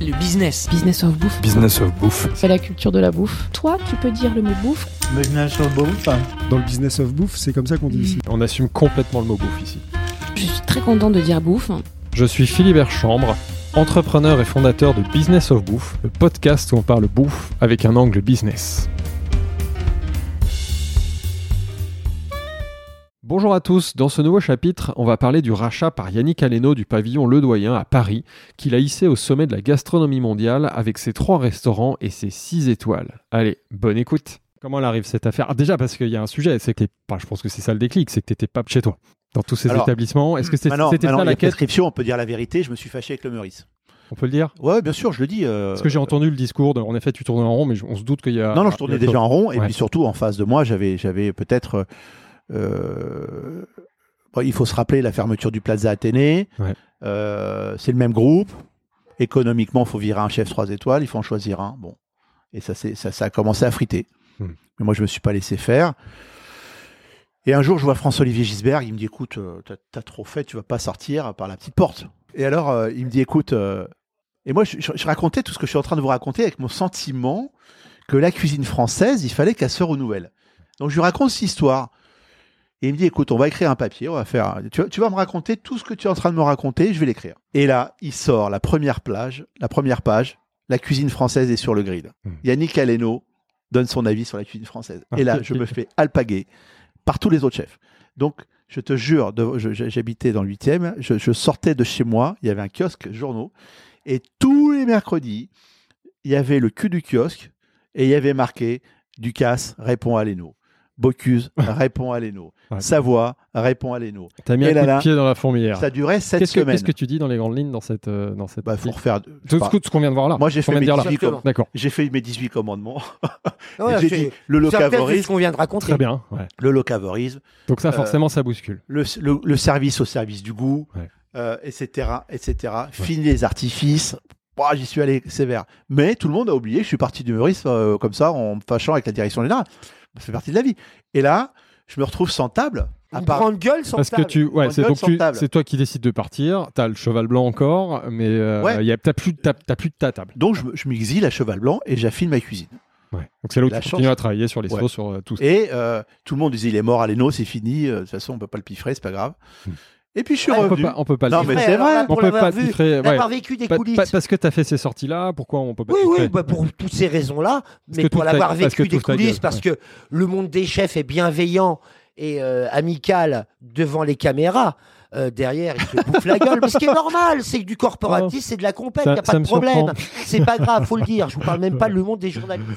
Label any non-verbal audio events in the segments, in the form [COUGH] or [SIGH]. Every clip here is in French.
Le business. Business of bouffe. Business of bouffe. C'est la culture de la bouffe. Toi, tu peux dire le mot bouffe Business of bouffe. Dans le business of bouffe, c'est comme ça qu'on dit ici. On assume complètement le mot bouffe ici. Je suis très content de dire bouffe. Je suis Philibert Chambre, entrepreneur et fondateur de Business of Bouffe, le podcast où on parle bouffe avec un angle business. Bonjour à tous, dans ce nouveau chapitre, on va parler du rachat par Yannick Aleno du pavillon Le Doyen à Paris, qu'il a hissé au sommet de la gastronomie mondiale avec ses trois restaurants et ses six étoiles. Allez, bonne écoute Comment elle arrive cette affaire? Ah, Déjà parce qu'il y a un sujet, c'est que enfin, je pense que c'est ça le déclic, c'est que t'étais pas chez toi dans tous ces Alors, établissements. Est-ce que c'était ça la quête? prescription, on peut dire la vérité, je me suis fâché avec le Meurice. On peut le dire? Ouais, bien sûr, je le dis. euh, Parce que j'ai entendu le discours, de- en effet tu tournais en rond, mais on se doute qu'il y a... Non, non, je tournais déjà en rond, et Ouais. puis surtout, en face de moi, j'avais, j'avais peut-être. Euh, bon, il faut se rappeler la fermeture du Plaza Athénée. Ouais. Euh, c'est le même groupe. Économiquement, il faut virer un chef 3 étoiles, il faut en choisir un. Bon. Et ça, ça, ça a commencé à friter. Hmm. Mais moi, je me suis pas laissé faire. Et un jour, je vois François-Olivier Gisbert, il me dit écoute, euh, t'as, t'as trop fait, tu vas pas sortir par la petite porte. Et alors, euh, il me dit écoute. euh, Et moi, je, je- je racontais tout ce que je suis en train de vous raconter avec mon sentiment que la cuisine française, il fallait qu'elle se renouvelle. Donc, je lui raconte cette histoire. Et il me dit, écoute, on va écrire un papier, on va faire, tu, vas- tu vas me raconter tout ce que tu es en train de me raconter, je vais l'écrire. Et là, il sort la première plage, la première page, la cuisine française est sur le grill. Hmm. Yannick Aleno donne son avis sur la cuisine française. Ah, Et là, je me [LAUGHS] fais alpaguer par tous les autres chefs. Donc, je te jure, j'habitais dans le 8e, je, je sortais de chez moi, il y avait un kiosque journaux, et tous les mercredis, il y avait le cul du kiosque, et il y avait marqué Ducasse répond à Leno. Bocuse [LAUGHS] répond à Leno. Ouais. Savoie répond à Leno. T'as mis Et un là coup là, de pied dans la fourmilière. Ça durait sept Qu'est-ce que, semaines. qu'est-ce que tu dis dans les grandes lignes dans cette... euh, dans cette Bah, faut refaire. tout, ce qu'on vient de voir là. Moi, j'ai fait mes dire là. 18 com- D'accord. J'ai fait mes 18 commandements. Ouais, Et j'ai dit le locavorisme, qu'on vient de raconter. Très bien. ouais. le locavorisme, Donc ça, Euh, forcément, ça bouscule. le, le- le service au service du goût, Ouais. euh, etc., etc. Fini les artifices. J'y suis allé sévère. Mais tout le monde a oublié que je suis parti du Meurice euh, comme ça, en me fâchant avec la direction générale. Ça fait partie de la vie. Et là, je me retrouve sans table. À Une part... grande gueule sans Parce que table. tu, ouais, c'est gueule donc sans tu- table. c'est toi qui décides de partir. T'as le cheval blanc encore, mais euh, Ouais. y a, t'as plus, t'as, t'as plus de ta table. Donc, je, me- je m'exile à cheval blanc et j'affine ma cuisine. Ouais. Donc c'est là où La tu chance- continues à travailler sur les Ouais. sauces, sur euh, tout ça. Et euh, tout le monde disait il est mort à l'Eno, c'est fini. euh, De toute façon, on peut pas le piffrer, c'est pas grave. Et puis je suis Ouais, on peut revenu. pas, on peut pas Non, le mais dire. c'est vrai. On pour peut pas vu, tiffrer, ouais. Vécu des coulisses. parce que t'as fait ces sorties-là, pourquoi on peut pas Oui, tiffrer oui, bah pour toutes ces raisons-là, mais pour l'avoir vécu des coulisses, gueule, parce que le monde des chefs est bienveillant et euh, amical devant les caméras. euh, derrière, il te bouffe la gueule. Mais ce qui est normal, c'est que du corporatif, c'est de la compète, il n'y a pas de me problème. C'est pas grave, faut le dire. Je vous parle même pas le monde des journalistes.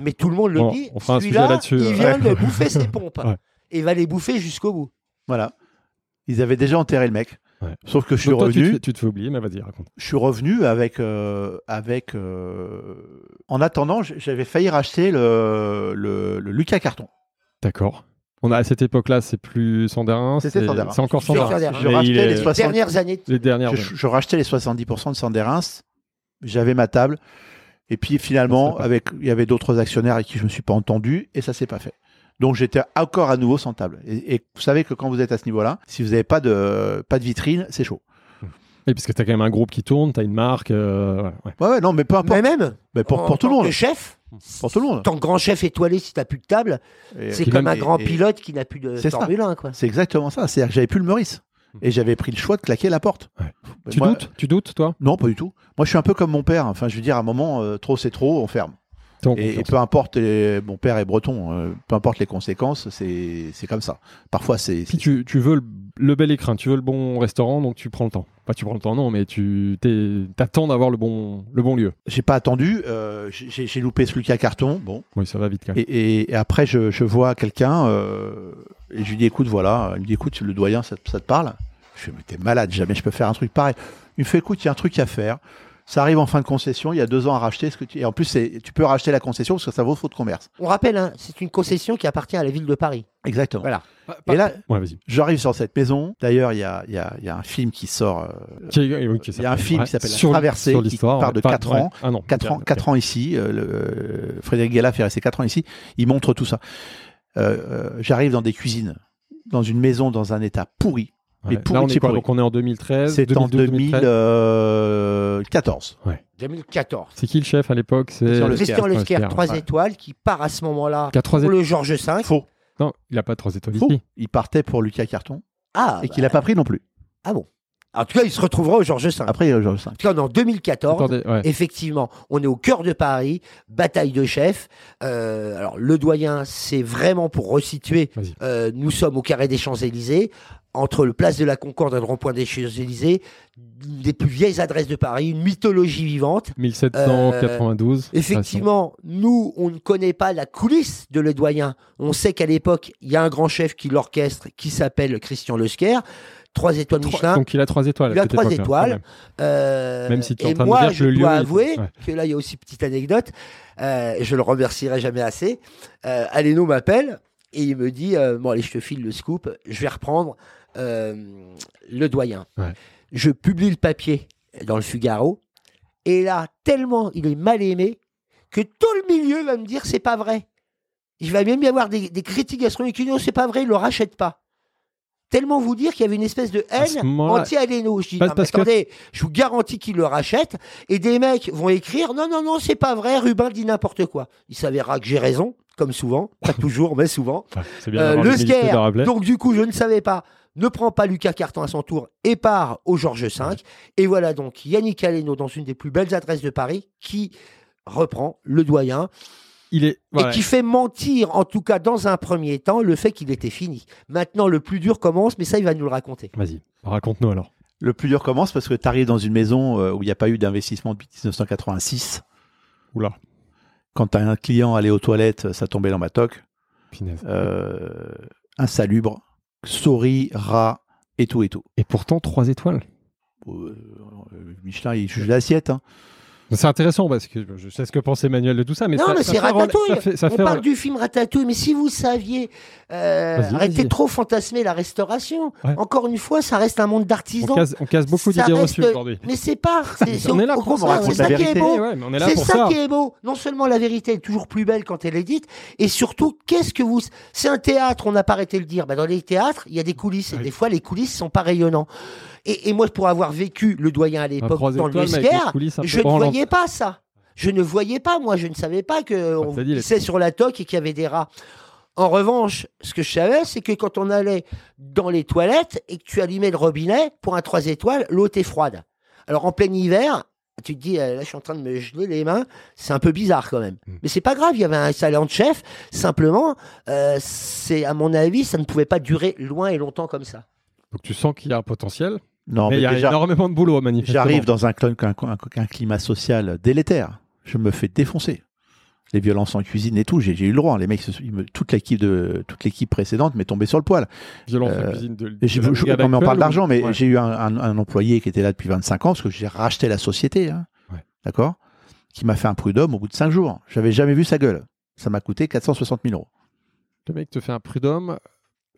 Mais tout le monde le Bon, dit. on Celui-là, là-dessus, il ouais. vient de bouffer ses pompes. [LAUGHS] Ouais. Et il va les bouffer jusqu'au bout. Voilà. Ils avaient déjà enterré le mec. Ouais. Sauf que je suis Donc toi, tu, te revenu. tu te fais oublier, mais vas-y, raconte. Je suis revenu avec euh, avec. euh, En attendant, j'avais failli racheter le, le, le Lucas Carton. D'accord. On a à cette époque-là, c'est plus Sanderin. C'était c'est- Sanderin. C'est encore. Sanderin. Je rachetais est- les 60 Dernières années. les dernières. Je, je rachetais les 70% de Sanderins. J'avais ma table. Et puis finalement, avec, il y avait d'autres actionnaires avec qui je me suis pas entendu et ça s'est pas fait. Donc j'étais encore à nouveau sans table. Et, et vous savez que quand vous êtes à ce niveau-là, si vous n'avez pas de, pas de vitrine, c'est chaud. Oui, parce que t'as quand même un groupe qui tourne, t'as une marque. euh, ouais, ouais. Ouais, ouais, non, mais peu importe. Mais même, Mais pour, en pour tout le tant monde. que chef, Pour tout le monde. tant que grand chef étoilé, si t'as plus de table, Et- c'est et comme un grand et- pilote qui n'a plus de C'est ça. Formule 1, quoi. C'est exactement ça. C'est-à-dire que j'avais plus le Meurice. Et j'avais pris le choix de claquer la porte. Tu moi- doutes? Tu doutes, toi? Non, pas du tout. Moi, je suis un peu comme mon père. Enfin, je veux dire, à un moment, euh, trop c'est trop, on ferme. Et, peu importe, les- mon père est breton, euh, peu importe les conséquences, c'est comme ça. Parfois, c'est. Puis tu, tu veux le, le bel écrin, tu veux le bon restaurant, donc tu prends le temps. Pas tu prends le temps, non, mais tu t'attends d'avoir le bon, le bon lieu. J'ai pas attendu. euh, j'ai loupé ce Lucas Carton. Bon. Oui, ça va vite quand même. Et, et- et après, je, je vois quelqu'un euh, et je lui dis écoute, voilà. Il me dit écoute, le doyen, ça, ça te parle? Je fais mais t'es malade, jamais je peux faire un truc pareil. Il me fait écoute, il y a un truc à faire. Ça arrive en fin de concession, il y a deux ans à racheter. Ce que tu... Et en plus, c'est- tu peux racheter la concession parce que ça vaut faute de commerce. On rappelle, hein, c'est une concession qui appartient à la ville de Paris. Exactement. Voilà. Et là, Ouais, j'arrive sur cette maison. D'ailleurs, il y a, il y, a, il y a un film qui sort. euh, Il y a un film Ouais. qui s'appelle La Traversée, sur qui part de ouais. Pas- 4 ans. ouais. Ah non, 4 ans, ok. 4 ans ici. euh, le- Frédéric Gala fait rester 4 ans ici. Il montre tout ça. Euh, euh, J'arrive dans des cuisines, dans une maison dans un état pourri. Mais pourri Là, on est quoi. Donc on est en 2013. C'est en 2012, 2013. 2014. 2014. C'est qui le chef à l'époque? C'est Christian Le Christian Sker, Lesker, Sker, 3 ouais. étoiles, qui part à ce moment-là pour étoiles. le Georges V. Faux. Non, il a pas trois étoiles Faux. ici. Il partait pour Lucas Carton Ah, et qu'il n'a pas pris non plus. ah bon. En tout cas, il se retrouvera au Georges V. Après, il y a Georges V. En tout cas, en 2014, Attendez, ouais. effectivement, on est au cœur de Paris, bataille de chefs. Euh, alors, le doyen, c'est vraiment pour resituer. Euh, nous sommes au carré des Champs-Élysées, entre le place de la Concorde et le rond-point des Champs-Élysées, une des plus vieilles adresses de Paris, une mythologie vivante. 1792. Effectivement, nous, on ne connaît pas la coulisse de Le Doyen. On sait qu'à l'époque, il y a un grand chef qui l'orchestre, qui s'appelle Christian Lesker. Trois étoiles Trois- Michelin. Donc il a trois étoiles. Il a trois quand étoiles. même. Euh, Même si tu et moi, je dois avouer ouais. que là, il y a aussi petite anecdote. Euh, je le remercierai jamais assez. Euh, Aleno m'appelle et il me dit euh, Bon, allez, je te file le scoop. Je vais reprendre euh, le doyen. Ouais. Je publie le papier dans le Figaro. Et là, tellement il est mal aimé que tout le milieu va me dire C'est pas vrai. Il va même y avoir des, des critiques gastronomiques qui disent Non, c'est pas vrai, il le rachète pas. Tellement vous dire qu'il y avait une espèce de haine anti-Aleno. Je dis, non, que- attendez, je vous garantis qu'il le rachète. Et des mecs vont écrire, non, non, non, c'est pas vrai, Rubin dit n'importe quoi. Il s'avérera que j'ai raison, comme souvent. Pas toujours, mais souvent. Bien Euh, le rappeler. donc du coup, je ne savais pas, ne prend pas Lucas Carton à son tour et part au Georges V. Et voilà donc Yannick Aleno dans une des plus belles adresses de Paris qui reprend le doyen Il est. voilà. et qui fait mentir, en tout cas dans un premier temps, le fait qu'il était fini. Maintenant, le plus dur commence, mais ça, il va nous le raconter. Vas-y, raconte-nous alors. Le plus dur commence parce que tu arrives dans une maison euh, où il n'y a pas eu d'investissement depuis 1986. Oula, Quand tu as un client allé aux toilettes, ça tombait dans ma toque. Euh, insalubre, souris, rats et tout et tout. Et pourtant, trois étoiles. Euh, Michelin, il juge l'assiette. hein. C'est intéressant parce que je sais ce que pense Emmanuel de tout ça, mais non, ça, mais c'est Ratatouille. Ça fait, ça On parle du film Ratatouille, mais si vous saviez, euh, arrêtez trop fantasmer la restauration. Ouais. Encore une fois, ça reste un monde on d'artisans. casse, on casse beaucoup d'idées reste- reçues aujourd'hui. Mais c'est pas. [LAUGHS] c'est- On est là pour ça, C'est ça qui est beau. Ouais, C'est ça, ça. qui est beau. Non seulement la vérité est toujours plus belle quand elle est dite, et surtout, qu'est-ce que vous. C'est un théâtre, on n'a pas arrêté de le dire. Bah, dans les théâtres, il y a des coulisses, et des fois, les coulisses sont pas rayonnants. Et, et moi, pour avoir vécu le doyen à l'époque dans le peu je ne branlantes. voyais pas ça. Je ne voyais pas, moi, je ne savais pas que on t'as dit, les- pissait sur la toque et qu'il y avait des rats. En revanche, ce que je savais, c'est que quand on allait dans les toilettes et que tu allumais le robinet pour un 3 étoiles, l'eau était froide. Alors en plein hiver, tu te dis, euh, là je suis en train de me geler les mains, c'est un peu bizarre quand même. Mm. Mais c'est pas grave, il y avait un salon de chef, simplement, euh, c'est à mon avis, ça ne pouvait pas durer loin et longtemps comme ça. Donc tu sens qu'il y a un potentiel, Non, mais mais il y a énormément de boulot, manifestement. j'arrive dans un, cl- un- un- un climat social délétère. Je me fais défoncer. Les violences en cuisine et tout, j'ai eu le droit. Les mecs, me- toute l'équipe de toute l'équipe précédente m'est tombée sur le poil. Violence en Euh, cuisine de, de la je- mais on parle ou- d'argent, mais Ouais. j'ai eu un, employé qui était là depuis 25 ans parce que j'ai racheté la société, hein, Ouais. d'accord, qui m'a fait un prud'homme au bout de 5 jours. J'avais jamais vu sa gueule. Ça m'a coûté 460 000 euros. Le mec te fait un prud'homme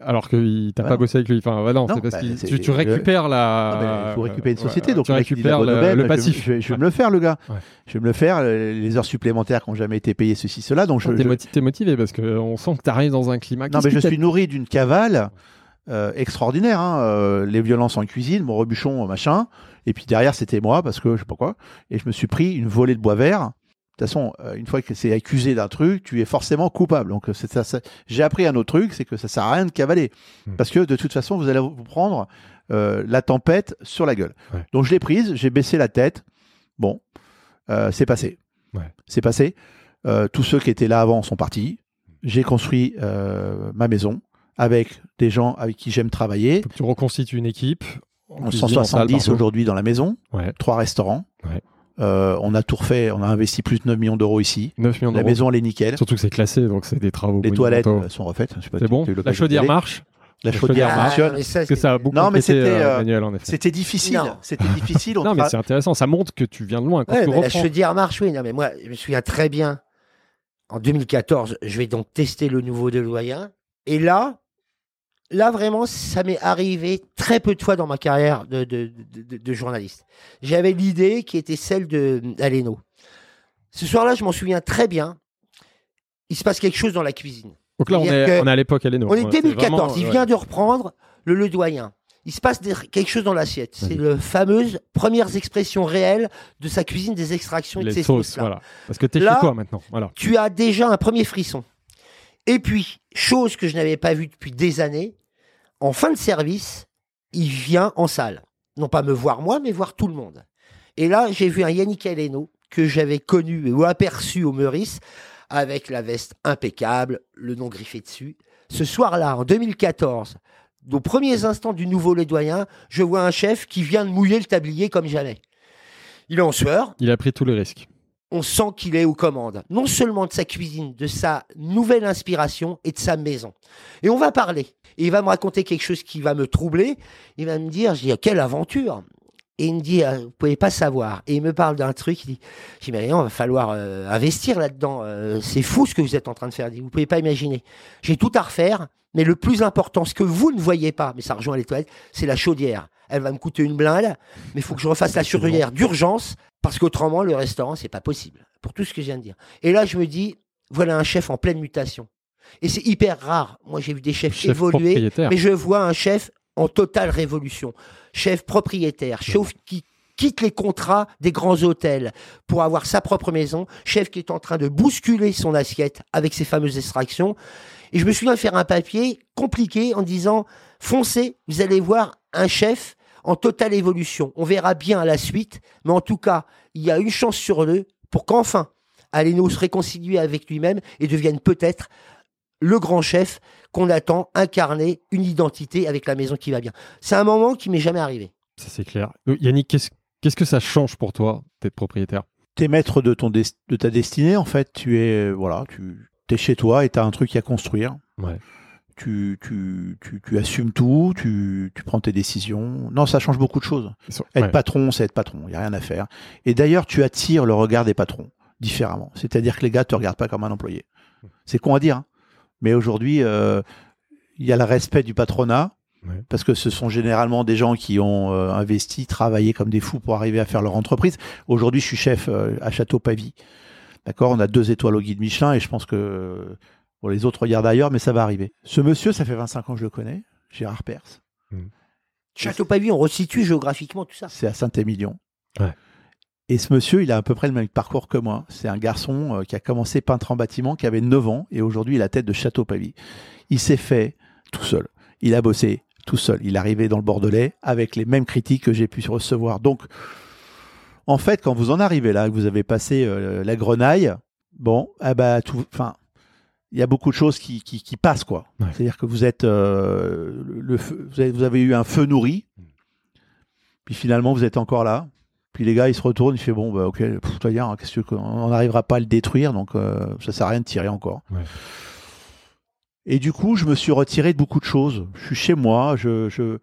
alors qu'il t'a Bah pas bossé avec lui. Enfin, ouais, non, Non, c'est parce bah, que tu, récupères la. il faut récupérer une ouais, société, ouais, donc tu récupères le, vais- passif. Je, vais, je vais me le faire, le gars. Ouais. Je vais me le faire. Les heures supplémentaires qui n'ont jamais été payées, ceci, cela. Donc je, T'es je- motivé parce qu'on sent que tu arrives dans un climat. non, mais je suis nourri d'une cavale euh, extraordinaire. hein, euh, les violences en cuisine, mon rebuchon, machin. Et puis derrière, c'était moi parce que je sais pas quoi. Et je me suis pris une volée de bois vert. De toute façon, euh, une fois que c'est accusé d'un truc, tu es forcément coupable. Donc, euh, c'est ça, ça- j'ai appris un autre truc, c'est que ça sert à rien de cavaler, Hmm. parce que de toute façon, vous allez vous prendre euh, la tempête sur la gueule. Ouais. Donc, je l'ai prise, j'ai baissé la tête. Bon, euh, c'est passé. Ouais. C'est passé. Euh, tous ceux qui étaient là avant sont partis. J'ai construit ma maison avec des gens avec qui j'aime travailler. Faut que tu reconstitues une équipe. en On cuisine, en salle, 170 partout. aujourd'hui dans la maison, Ouais. trois restaurants. Euh, on a tout refait, on a investi plus de 9 millions d'euros ici. 9 millions La d'euros. maison, elle est nickel. Surtout que c'est classé, donc c'est des travaux. Les toilettes euh, sont refaites. C'est bon La chaudière marche La La chaudière mais ça, que ça a beaucoup Non, mais pété, c'était, euh, euh. C'était difficile. Non. C'était difficile. [LAUGHS] on Non, mais c'est intéressant. Ça montre que tu viens de loin. Quand Ouais, tu mais la chaudière marche, oui. Non, mais moi, je me souviens très bien. En 2014, je vais donc tester le nouveau de Loyen. Et là, là vraiment, ça m'est arrivé très peu de fois dans ma carrière de, de, de- de- de journaliste. J'avais l'idée qui était celle de d'Aleno. Ce soir-là, je m'en souviens très bien. Il se passe quelque chose dans la cuisine. Donc là, on est, on est à l'époque Aleno. On est Ouais, c'est 2014. vraiment, il ouais. vient de reprendre le Le Doyen. il se passe des- quelque chose dans l'assiette. C'est Vas-y. le fameuse premières expressions réelles de sa cuisine des extractions et de Les ses sauces, sauces. là. voilà. Parce que t'es chez toi maintenant. Voilà. Tu as déjà un premier frisson. Et puis, chose que je n'avais pas vue depuis des années, en fin de service, il vient en salle. Non pas me voir moi, mais voir tout le monde. Et là, j'ai vu un Yannick Aleno que j'avais connu ou aperçu au Meurice avec la veste impeccable, le nom griffé dessus. Ce soir-là, en 2014, aux premiers instants du nouveau Lédoyen, je vois un chef qui vient de mouiller le tablier comme jamais. Il est en sueur, Il a pris tous les risques. On sent qu'il est aux commandes, non seulement de sa cuisine, de sa nouvelle inspiration et de sa maison. Et on va parler. Et il va me raconter quelque chose qui va me troubler. Il va me dire, je dis, quelle aventure Et il me dit, ah, vous pouvez pas savoir. Et il me parle d'un truc, il dit, je dis, mais non, va falloir euh, investir là-dedans. Euh, c'est fou ce que vous êtes en train de faire. Il dit, vous pouvez pas imaginer. J'ai tout à refaire, mais le plus important, ce que vous ne voyez pas, mais ça rejoint les toilettes, c'est la chaudière. Elle va me coûter une blinde, mais il faut que je refasse la chaudière d'urgence parce qu'autrement, le restaurant, c'est pas possible. Pour tout ce que je viens de dire. Et là, je me dis, voilà un chef en pleine mutation. Et c'est hyper rare. Moi, j'ai vu des chefs Chef évoluer, mais je vois un chef en totale révolution. Chef propriétaire, chef qui quitte les contrats des grands hôtels pour avoir sa propre maison, chef qui est en train de bousculer son assiette avec ses fameuses extractions. Et je me souviens de faire un papier compliqué en disant, foncez, vous allez voir un chef en totale évolution. On verra bien à la suite, mais en tout cas, il y a une chance sur deux pour qu'enfin Aleno se réconcilie avec lui-même et devienne peut-être le grand chef qu'on attend incarner une identité avec la maison qui va bien. C'est un moment qui m'est jamais arrivé. Ça, c'est clair. Euh, Yannick, qu'est-ce qu'est-ce que ça change pour toi d'être propriétaire T'es maître de, ton des- de ta destinée, en fait. Tu es, voilà, tu es chez toi et tu as un truc à construire. Ouais. Tu, tu, tu, tu assumes tout, tu, tu prends tes décisions. Non, ça change beaucoup de choses. Être Ouais. patron, c'est être patron. Il n'y a rien à faire. Et d'ailleurs, tu attires le regard des patrons différemment. C'est-à-dire que les gars te regardent pas comme un employé. C'est con à dire. hein. Mais aujourd'hui, euh, il y a le respect du patronat. Ouais. Parce que ce sont généralement des gens qui ont euh, investi, travaillé comme des fous pour arriver à faire leur entreprise. Aujourd'hui, je suis chef euh, à Château Pavie. D'accord? On a deux étoiles au guide Michelin et je pense que bon, les autres regardent ailleurs, mais ça va arriver. Ce monsieur, ça fait 25 ans que je le connais, Gérard Perse. Château Pavie, on resitue géographiquement tout ça. C'est à Saint-Émilion. Ouais. Et ce monsieur, il a à peu près le même parcours que moi. C'est un garçon euh, qui a commencé peintre en bâtiment, qui avait 9 ans, et aujourd'hui, il a la tête de Château Pavie. Il s'est fait tout seul. Il a bossé tout seul. Il est arrivé dans le Bordelais avec les mêmes critiques que j'ai pu recevoir. Donc, en fait, quand vous en arrivez là, que vous avez passé euh, la grenaille, bon, ah bah, tout, enfin, il y a beaucoup de choses qui, qui, qui passent, quoi. Ouais. C'est-à-dire que vous êtes, euh, le, feu- vous, avez, vous avez eu un feu nourri, puis finalement, vous êtes encore là. Puis les gars, ils se retournent, ils font bon, bah, ok, pff, toi, hein, que on n'arrivera pas à le détruire, donc euh, ça sert à rien de tirer encore. Ouais. Et du coup, je me suis retiré de beaucoup de choses. Je suis chez moi, je je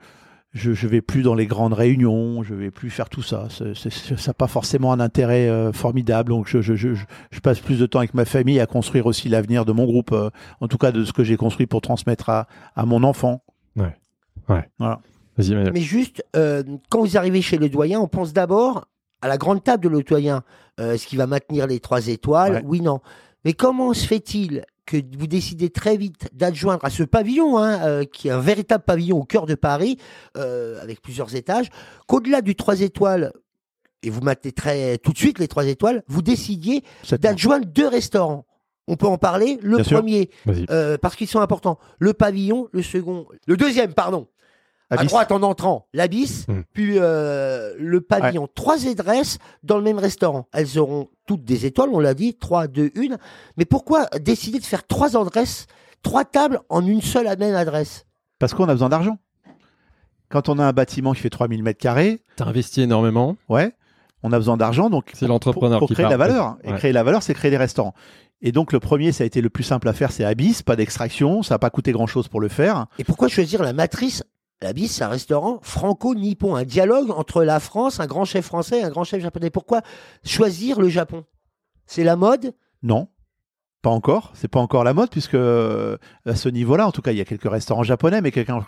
je, je vais plus dans les grandes réunions, je vais plus faire tout ça. C'est- c'est- c'est- ça n'a pas forcément un intérêt euh, formidable. Donc je, je, je, je- je passe plus de temps avec ma famille à construire aussi l'avenir de mon groupe, euh, en tout cas de ce que j'ai construit pour transmettre à, à mon enfant. Vas-y, Emmanuel. Mais juste, euh, quand vous arrivez chez le doyen, on pense d'abord à la grande table de le doyen. Euh, Est-ce qu'il va maintenir les trois étoiles? Ouais. Oui, non. Mais comment se fait-il que vous décidez très vite d'adjoindre à ce pavillon, hein, euh, qui est un véritable pavillon au cœur de Paris, euh, avec plusieurs étages, qu'au-delà du trois étoiles, et vous maintenez très tout de suite les trois étoiles, vous décidiez d'adjoindre deux restaurants. On peut en parler. Le Bien premier, euh, parce qu'ils sont importants. Le pavillon, le second, le deuxième, pardon. À droite en entrant, l'abysse, Mm. puis euh, le pavillon. Trois adresses dans le même restaurant. Elles auront toutes des étoiles, on l'a dit, trois, deux, une. Mais pourquoi décider de faire trois adresses, trois tables en une seule à même adresse? Parce qu'on a besoin d'argent. Quand on a un bâtiment qui fait 3000 mètres carrés, T'as investi énormément. ouais, on a besoin d'argent. Donc, C'est l'entrepreneur pour, créer la valeur. Et créer la valeur, c'est créer des restaurants. Et donc, le premier, ça a été le plus simple à faire, c'est Abyss, pas d'extraction. Ça n'a pas coûté grand chose pour le faire. Et pourquoi choisir la matrice L'abysse, c'est un restaurant franco-nippon, un dialogue entre la France, un grand chef français et un grand chef japonais. Pourquoi choisir le Japon? C'est la mode? Non. Pas encore, c'est pas encore la mode puisque euh, à ce niveau-là, en tout cas, il y a quelques restaurants japonais, mais quelqu'un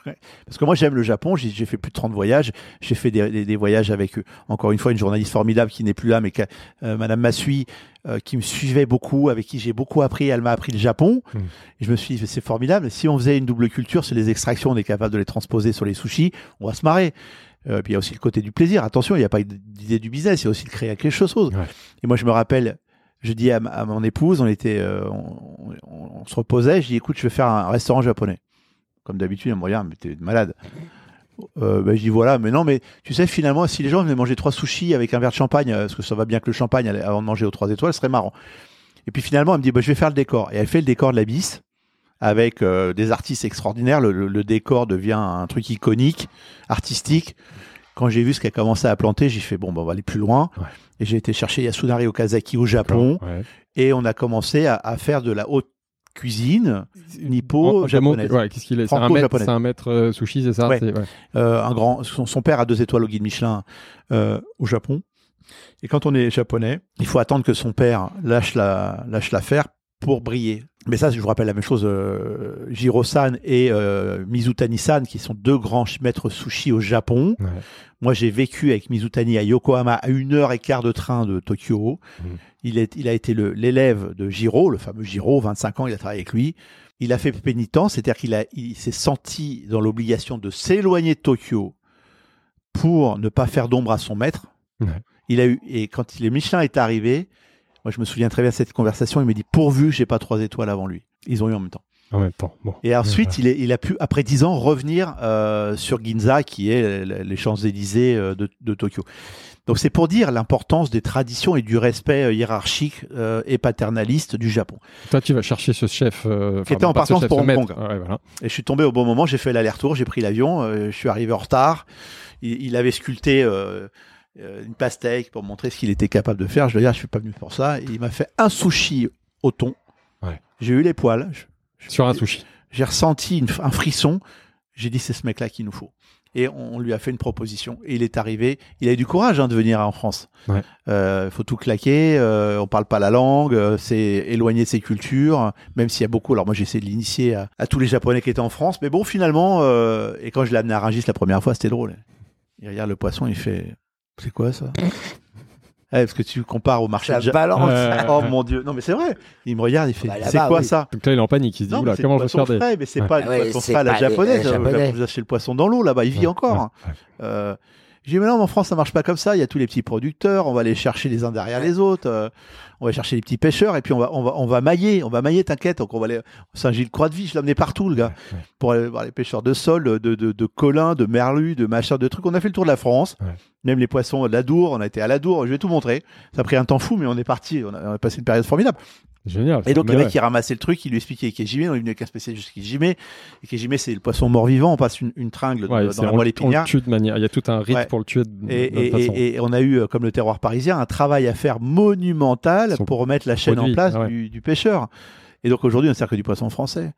parce que moi j'aime le Japon, j'ai fait plus de 30 voyages, j'ai fait des, des- des voyages avec eux. encore une fois une journaliste formidable qui n'est plus là, mais qui euh, Madame Massui, euh, qui me suivait beaucoup, avec qui j'ai beaucoup appris, elle m'a appris le Japon. Mm. Et je me suis dit c'est formidable. Si on faisait une double culture, c'est les extractions, on est capable de les transposer sur les sushis, on va se marrer. Euh, puis il y a aussi le côté du plaisir. Attention, il n'y a pas d'idée du business, il y a aussi de créer quelque chose. Ouais. Et moi, je me rappelle, je dis à, mon épouse, on était, euh, on, se reposait, je dis écoute, je vais faire un restaurant japonais. Comme d'habitude, elle me regarde, mais t'es malade. Euh, ben, je dis voilà, mais non, mais tu sais, finalement, si les gens venaient manger trois sushis avec un verre de champagne, euh, parce que ça va bien que le champagne avant de manger aux trois étoiles, ce serait marrant. Et puis finalement, elle me dit bah, je vais faire le décor. Et elle fait le décor de la bis avec des artistes extraordinaires. Le décor devient un truc iconique, artistique. Quand j'ai vu ce qu'elle commençait à planter, j'ai fait bon, bah, on va aller plus loin. Ouais. Et j'ai été chercher Yasunari Okazaki au Japon Ouais. et on a commencé à, à faire de la haute cuisine en nippo-japonaise. Ouais, qu'est-ce qu'il est? C'est un maître, c'est un maître euh, sushi, c'est ça? Ouais. Euh, un grand, son, son père a deux étoiles au guide Michelin euh, au Japon. Et quand on est japonais, il faut attendre que son père lâche la lâche l'affaire pour briller. Mais ça, je vous rappelle la même chose. Euh, Jiro-san et euh, Mizutani-san, qui sont deux grands maîtres sushi au Japon. Ouais. Moi, j'ai vécu avec Mizutani à Yokohama, à une heure et quart de train de Tokyo. Mhm. Il, est, il a été le- l'élève de Jiro, le fameux Jiro, 25 ans, il a travaillé avec lui. Il a fait pénitence, c'est-à-dire qu'il il s'est senti dans l'obligation de s'éloigner de Tokyo pour ne pas faire d'ombre à son maître. Ouais. Il a eu, et quand les Michelin est arrivé, moi je me souviens très bien de cette conversation, il me dit pourvu que j'ai pas trois étoiles avant lui. Ils ont eu en même temps. En même temps. Bon. Et ensuite, il, est- il a pu, après dix ans, revenir euh, sur Ginza, qui est les Champs-Élysées euh, de, de Tokyo. Donc c'est pour dire l'importance des traditions et du respect euh, hiérarchique euh, et paternaliste du Japon. Toi, tu vas chercher ce chef. euh, Qui était en partance pour Hong. Kong. Ouais, voilà. Et je suis tombé au bon moment, j'ai fait l'aller-retour, j'ai pris l'avion, euh, je suis arrivé en retard. Il, il avait sculpté une pastèque pour montrer ce qu'il était capable de faire. Je lui ai dit, je suis pas venu pour ça. Et il m'a fait un sushi au thon. Ouais. J'ai eu les poils. Je- je- Sur un sushi. J'ai ressenti une- un frisson. J'ai dit, c'est ce mec-là qu'il nous faut. Et on lui a fait une proposition. Et il est arrivé. Il a eu du courage hein, de venir en France. Il Ouais. faut tout claquer. euh, on parle pas la langue. euh, c'est éloigné de ses cultures. Même s'il y a beaucoup. Alors moi, j'ai essayé de l'initier à, à tous les Japonais qui étaient en France. Mais bon, finalement, euh, et quand je l'ai amené à Rungis la première fois, c'était drôle. Il regarde le poisson, il fait, c'est quoi ça? Ouais, Parce que tu compares au marché Ça de Ja- balance. Ouais. Oh mon dieu. Non mais c'est vrai. Il me regarde, il fait, Bah, là-bas, c'est quoi oui. ça? Donc là, il est en panique. Il se dit, non, oula, mais c'est comment je vais poisson faire des. frais, mais c'est Ouais. pas le Ouais, poisson c'est frais à la pas les- japonaise. les japonais. Vous achetez le poisson dans l'eau là-bas, il vit Ouais, encore. ouais, hein. ouais. Euh, j'ai dit, mais non, mais en France, ça marche pas comme ça. Il y a tous les petits producteurs, on va aller chercher les uns derrière les autres. euh, on va chercher les petits pêcheurs et puis on va, on va, on va mailler, on va mailler, t'inquiète. Donc on va aller Saint-Gilles-Croix-de-Vie, je amené partout, le gars, Ouais, ouais. pour aller voir les pêcheurs de sol, de, de, de colins, de merlus, de machin, de trucs. On a fait le tour de la France. Ouais. Même les poissons de la Dour, on a été à la Dour, je vais tout montrer. Ça a pris un temps fou, mais on est parti, on a, on a passé une période formidable. Génial. Et donc le mec il ramassait le truc, il lui expliquait Kejime, on est venu avec un spécialiste Kejime, et Kejime c'est le poisson mort-vivant, on passe une, une tringle Ouais, dans la moelle épinière. de manière. Il y a tout un rite Ouais. pour le tuer de, Et, de notre et- façon. et- et on a eu, euh, comme le terroir parisien, un travail à faire monumental Pour remettre la chaîne produit, en place ah ouais. du, du pêcheur. Et donc aujourd'hui, on ne sert que du poisson français.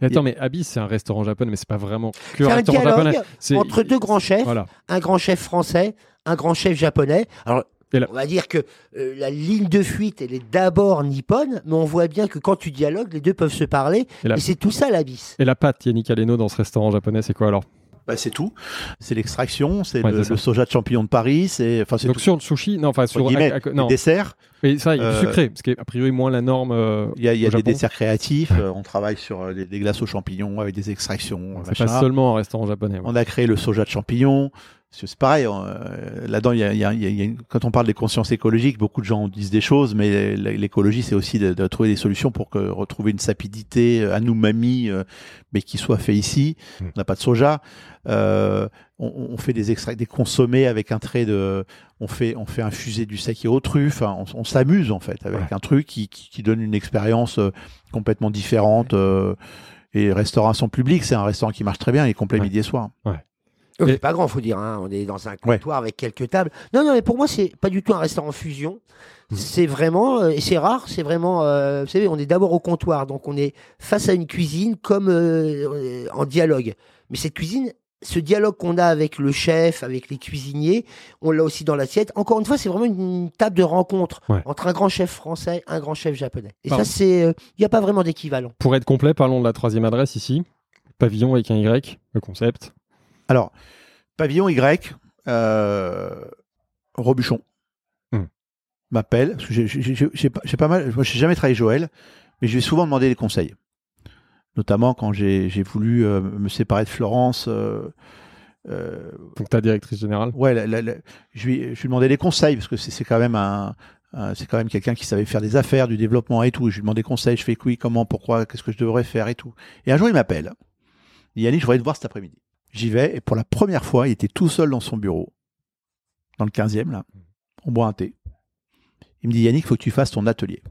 Mais Attends, mais Abyss, c'est un restaurant japonais, mais c'est pas vraiment que un restaurant japonais. Entre deux grands chefs, Voilà. un grand chef français, un grand chef japonais. Alors, là- on va dire que euh, la ligne de fuite, elle est d'abord nippone, mais on voit bien que quand tu dialogues, les deux peuvent se parler. Et la- Et c'est tout ça l'abysse. Et la pâte Yannick Aleno dans ce restaurant japonais, c'est quoi alors? Bah, c'est tout. C'est l'extraction, c'est Ouais, le, soja de champignon de Paris, c'est enfin c'est Donc tout. sur le sushi, non, enfin sur à- à- non, Les desserts, mais ça, il y a du euh, sucré, ce qui est a priori moins la norme. euh, il y a, il y a des desserts créatifs. euh, on travaille sur euh, des, des glaces aux champignons avec des extractions. C'est machin. pas seulement un restaurant japonais. ouais. On a créé le soja de champignons. C'est pareil, euh, là-dedans, il y a, il y a- il y a- il y a une- quand on parle des consciences écologiques, beaucoup de gens disent des choses, mais l'écologie, c'est aussi de, de trouver des solutions pour que, retrouver une sapidité, euh, un umami, euh, mais qui soit fait ici. Mm. On n'a pas de soja. Euh, on, on fait des extraits, des consommés avec un trait de, on fait, on fait infuser du saké aux truffes. Enfin, on, on s'amuse en fait avec Ouais. un truc qui, qui, qui donne une expérience euh, complètement différente. euh, et restauration publique, c'est un restaurant qui marche très bien, il est complet Ouais. midi et soir. Et- C'est pas grand, faut dire. hein. On est dans un comptoir avec quelques tables. Non, non, mais pour moi, c'est pas du tout un restaurant fusion. Mhm. C'est vraiment, euh, et c'est rare, c'est vraiment, euh, vous savez, on est d'abord au comptoir, donc on est face à une cuisine comme euh, en dialogue. Mais cette cuisine, ce dialogue qu'on a avec le chef, avec les cuisiniers, on l'a aussi dans l'assiette. Encore une fois, c'est vraiment une table de rencontre Ouais. entre un grand chef français, un grand chef japonais. Et Pardon. ça, c'est, il n'y a pas vraiment d'équivalent. Pour être complet, parlons de la troisième adresse ici. Pavillon avec un Y, le concept. Alors, pavillon Y, euh, Robuchon Hmm. m'appelle. j'ai- pas, mal. Moi, j'ai jamais travaillé Joël, mais je lui ai souvent demandé des conseils. Notamment quand j'ai voulu euh, me séparer de Florence. euh, Donc ta directrice générale. ouais, la- la- la- je, lui, je lui demandais des conseils parce que c'est quand même un, un- c'est quand même quelqu'un qui savait faire des affaires, du développement et tout. Je lui demandais des conseils. Je fais oui, comment, pourquoi, qu'est-ce que je devrais faire et tout. Et un jour, il m'appelle. Il dit, Yannick, je voudrais te voir cet après-midi. J'y vais et pour la première fois, il était tout seul dans son bureau, dans le 15e là. On boit un thé. Il me dit Yannick, il faut que tu fasses ton atelier.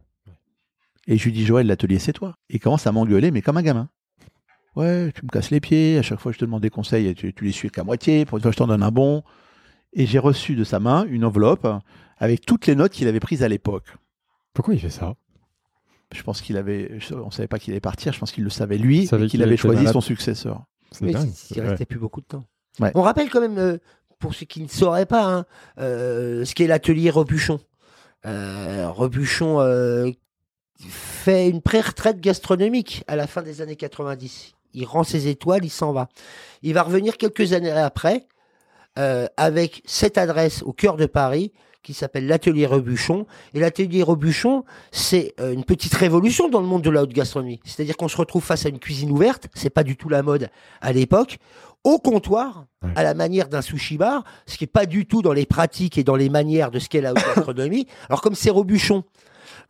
Et je lui dis Joël, l'atelier c'est toi. Et il commence à m'engueuler, mais comme un gamin. Ouais, tu me casses les pieds. À chaque fois, je te demande des conseils et tu, tu les suis qu'à moitié. Pour une fois, je t'en donne un bon. Et j'ai reçu de sa main une enveloppe avec toutes les notes qu'il avait prises à l'époque. Pourquoi il fait ça? Je pense qu'il avait, on savait pas qu'il allait partir. Je pense qu'il le savait lui, savait et qu'il avait choisi malade. son successeur. Oui, dingue. il ne Ouais. restait plus beaucoup de temps. Ouais. On rappelle quand même, euh, pour ceux qui ne sauraient pas, hein, euh, ce qu'est l'atelier Rebuchon. Euh, Rebuchon fait une pré-retraite gastronomique à la fin des années 90. Il rend ses étoiles, il s'en va. Il va revenir quelques années après avec cette adresse au cœur de Paris qui s'appelle l'atelier Rebuchon. Et l'atelier Rebuchon, c'est euh, une petite révolution dans le monde de la haute gastronomie. C'est-à-dire qu'on se retrouve face à une cuisine ouverte, c'est pas du tout la mode à l'époque, au comptoir, Ouais. à la manière d'un sushi bar, ce qui est pas du tout dans les pratiques et dans les manières de ce qu'est la haute [COUGHS] gastronomie. Alors comme c'est Rebuchon,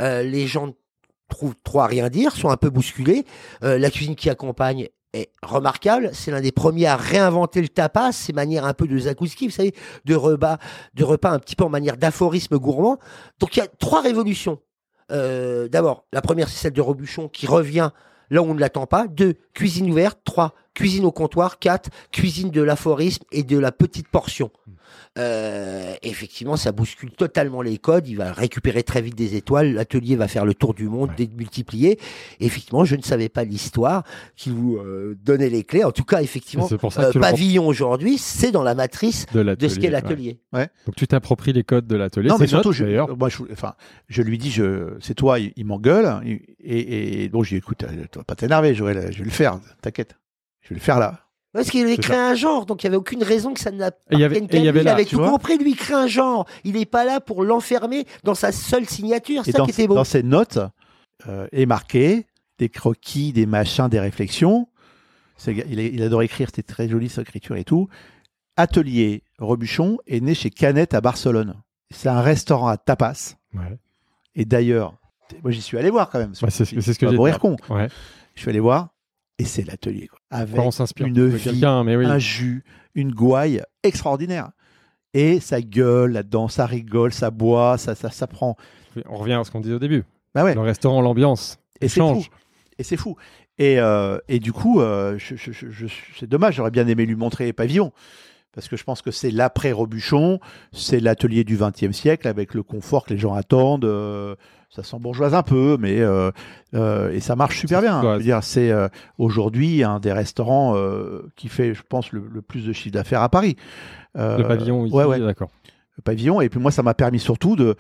euh, les gens ne trouvent trop à rien dire, sont un peu bousculés. Euh, la cuisine qui accompagne est remarquable. C'est l'un des premiers à réinventer le tapas, ces manières un peu de zakouski, vous savez, de repas, de repas un petit peu en manière d'aphorisme gourmand. Donc il y a trois révolutions. Euh, D'abord, la première, c'est celle de Rebuchon qui revient là où on ne l'attend pas. Deux, cuisine ouverte. Trois, cuisine au comptoir. Quatre, cuisine de l'aphorisme et de la petite portion. Euh, effectivement, ça bouscule totalement les codes. Il va récupérer très vite des étoiles. L'atelier va faire le tour du monde, Ouais. démultiplier. Effectivement, je ne savais pas l'histoire qui vous euh, donnait les clés. En tout cas, effectivement, pour ça euh, pavillon aujourd'hui, c'est dans la matrice de ce qu'est ouais. l'atelier. Donc tu t'appropries les codes de l'atelier. Non, mais surtout, je, d'ailleurs. moi, je, enfin, je lui dis, je, c'est toi, il, il m'engueule. Et, et, et donc, je dis, écoute, tu vas pas t'énerver, Joël, je vais le faire, t'inquiète. Je vais le faire là. Parce qu'il avait créé un genre, donc il n'y avait aucune raison que ça ne il avait- et il avait il là, avait tout compris, lui, il crée un genre. Il n'est pas là pour l'enfermer dans sa seule signature. Et C'est ça dans, qui était beau. dans ces notes euh, est marqué des croquis, des machins, des réflexions. Il, est- il adore écrire, c'était très joli sa écriture et tout. Atelier Rebuchon est né chez Canet à Barcelone. C'est un restaurant à tapas. Ouais. Et d'ailleurs, moi j'y suis allé voir quand même. Ouais, c'est ce que- c'est ce que Pas j'ai con. Ouais. Je suis allé voir et c'est l'atelier. Avec on une vie, quelqu'un, mais oui. un jus, une gouaille extraordinaire. Et ça gueule là-dedans, ça rigole, ça boit, ça, ça, ça prend. On revient à ce qu'on disait au début. Bah ouais. Le restaurant, l'ambiance. Et c'est change. fou. Et c'est fou. Et, euh, et du coup, euh, je- je- je- je- c'est dommage, j'aurais bien aimé lui montrer Pavillon. Parce que je pense que c'est l'après-Robuchon, c'est l'atelier du XXe siècle avec le confort que les gens attendent. euh, ça s'embourgeoise un peu, mais euh, euh, et ça marche super bien. dire, c'est aujourd'hui un des restaurants qui fait, je pense, le, le plus de chiffre d'affaires à Paris. Le pavillon ici, ouais, ouais d'accord. le pavillon. Et puis moi, ça m'a permis surtout de,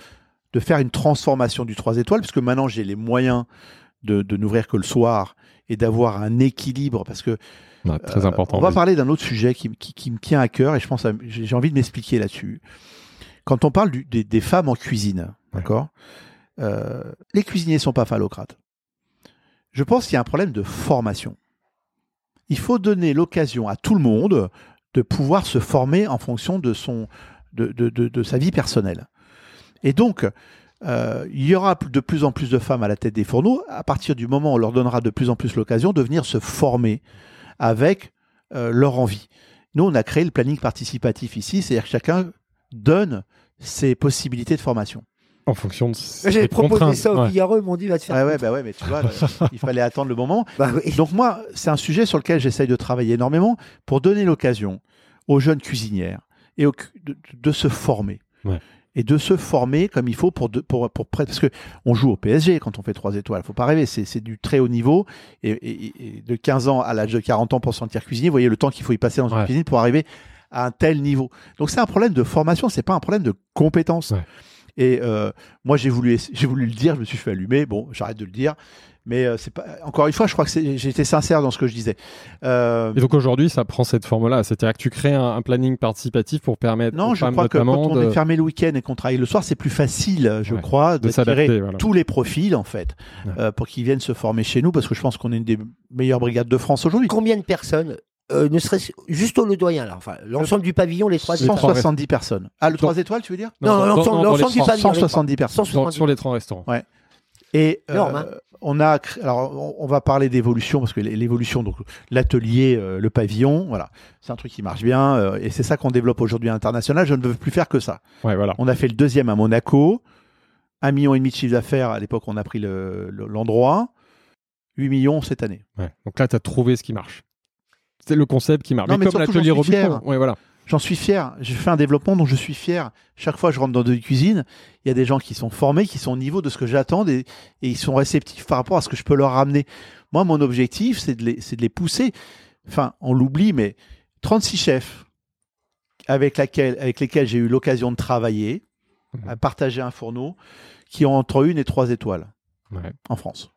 de faire une transformation du 3 étoiles, parce que maintenant j'ai les moyens de, de n'ouvrir que le soir et d'avoir un équilibre, parce que Ouais, très euh, important. on va parler d'un autre sujet qui, qui- qui me tient à cœur, et je pense, j'ai envie de m'expliquer là-dessus. Quand on parle du- des, des femmes en cuisine, d'accord, euh, les cuisiniers sont pas phallocrates. Je pense qu'il y a un problème de formation. Il faut donner l'occasion à tout le monde de pouvoir se former en fonction de, son, de, de- de- de sa vie personnelle. Et donc, euh, il y aura de plus en plus de femmes à la tête des fourneaux à partir du moment où on leur donnera de plus en plus l'occasion de venir se former avec euh, leur envie. Nous, on a créé le planning participatif ici, c'est-à-dire que chacun donne ses possibilités de formation. En fonction de ses J'ai proposé ça au Ouais. Figaro, ils m'ont dit va te faire. Ouais, ouais, bah ouais, mais tu vois, là, il fallait attendre le moment. [LAUGHS] Bah oui. Donc moi, c'est un sujet sur lequel j'essaye de travailler énormément pour donner l'occasion aux jeunes cuisinières et aux cu- de, de se former. Ouais. Et de se former comme il faut pour de- pour pour parce que on joue au PSG quand on fait trois étoiles. Faut pas rêver, c'est c'est du très haut niveau et, et- et de 15 ans à l'âge de 40 ans pour sentir cuisinier, vous voyez le temps qu'il faut y passer dans une Ouais. cuisine pour arriver à un tel niveau. Donc c'est un problème de formation, c'est pas un problème de compétence. Ouais. Et euh, moi j'ai voulu j'ai voulu le dire, je me suis fait allumer. Bon, j'arrête de le dire. Mais euh, c'est pas encore une fois, je crois que été sincère dans ce que je disais. Euh, Et donc aujourd'hui, ça prend cette forme-là. C'est-à-dire que tu crées un, un planning participatif pour permettre Non, aux je crois que quand on de- est fermé le week-end et qu'on travaille le soir, c'est plus facile, je Ouais, crois, de s'adapter, d'attirer voilà. tous les profils, en fait, Ouais. euh, pour qu'ils viennent se former chez nous, parce que je pense qu'on est une des meilleures brigades de France aujourd'hui. Combien de personnes euh, ne serait-ce juste au Le Doyen, là, enfin, l'ensemble du pavillon, les trois Les trois 170 personnes. Ah, le 3 étoiles, tu veux dire? Non, l'ensemble- du pavillon. les trois. 170 personnes. 170. dans- sur les 30 restaurants. Et euh, hein. on a, alors on, on va parler d'évolution parce que l'é- l'évolution, donc l'atelier, euh, le pavillon, voilà, c'est un truc qui marche bien euh, et c'est ça qu'on développe aujourd'hui à l'international. Je ne veux plus faire que ça. Ouais, voilà. On a fait le deuxième à Monaco, un million et demi de chiffre d'affaires. À l'époque, on a pris le- le- l'endroit, 8 millions cette année. Ouais. Donc là, tu as trouvé ce qui marche. C'est le concept qui marche. Non, mais comme l'atelier fier. Ouais, voilà. J'en suis fier. J'ai fait un développement dont je suis fier. Chaque fois que je rentre dans une cuisine, il y a des gens qui sont formés, qui sont au niveau de ce que j'attends et, et ils sont réceptifs par rapport à ce que je peux leur ramener. Moi, mon objectif, c'est de les, c'est de les pousser. Enfin, on l'oublie, mais 36 chefs avec, laquelle, avec lesquels j'ai eu l'occasion de travailler, Mhm. à partager un fourneau, qui ont entre une et trois étoiles Ouais. en France.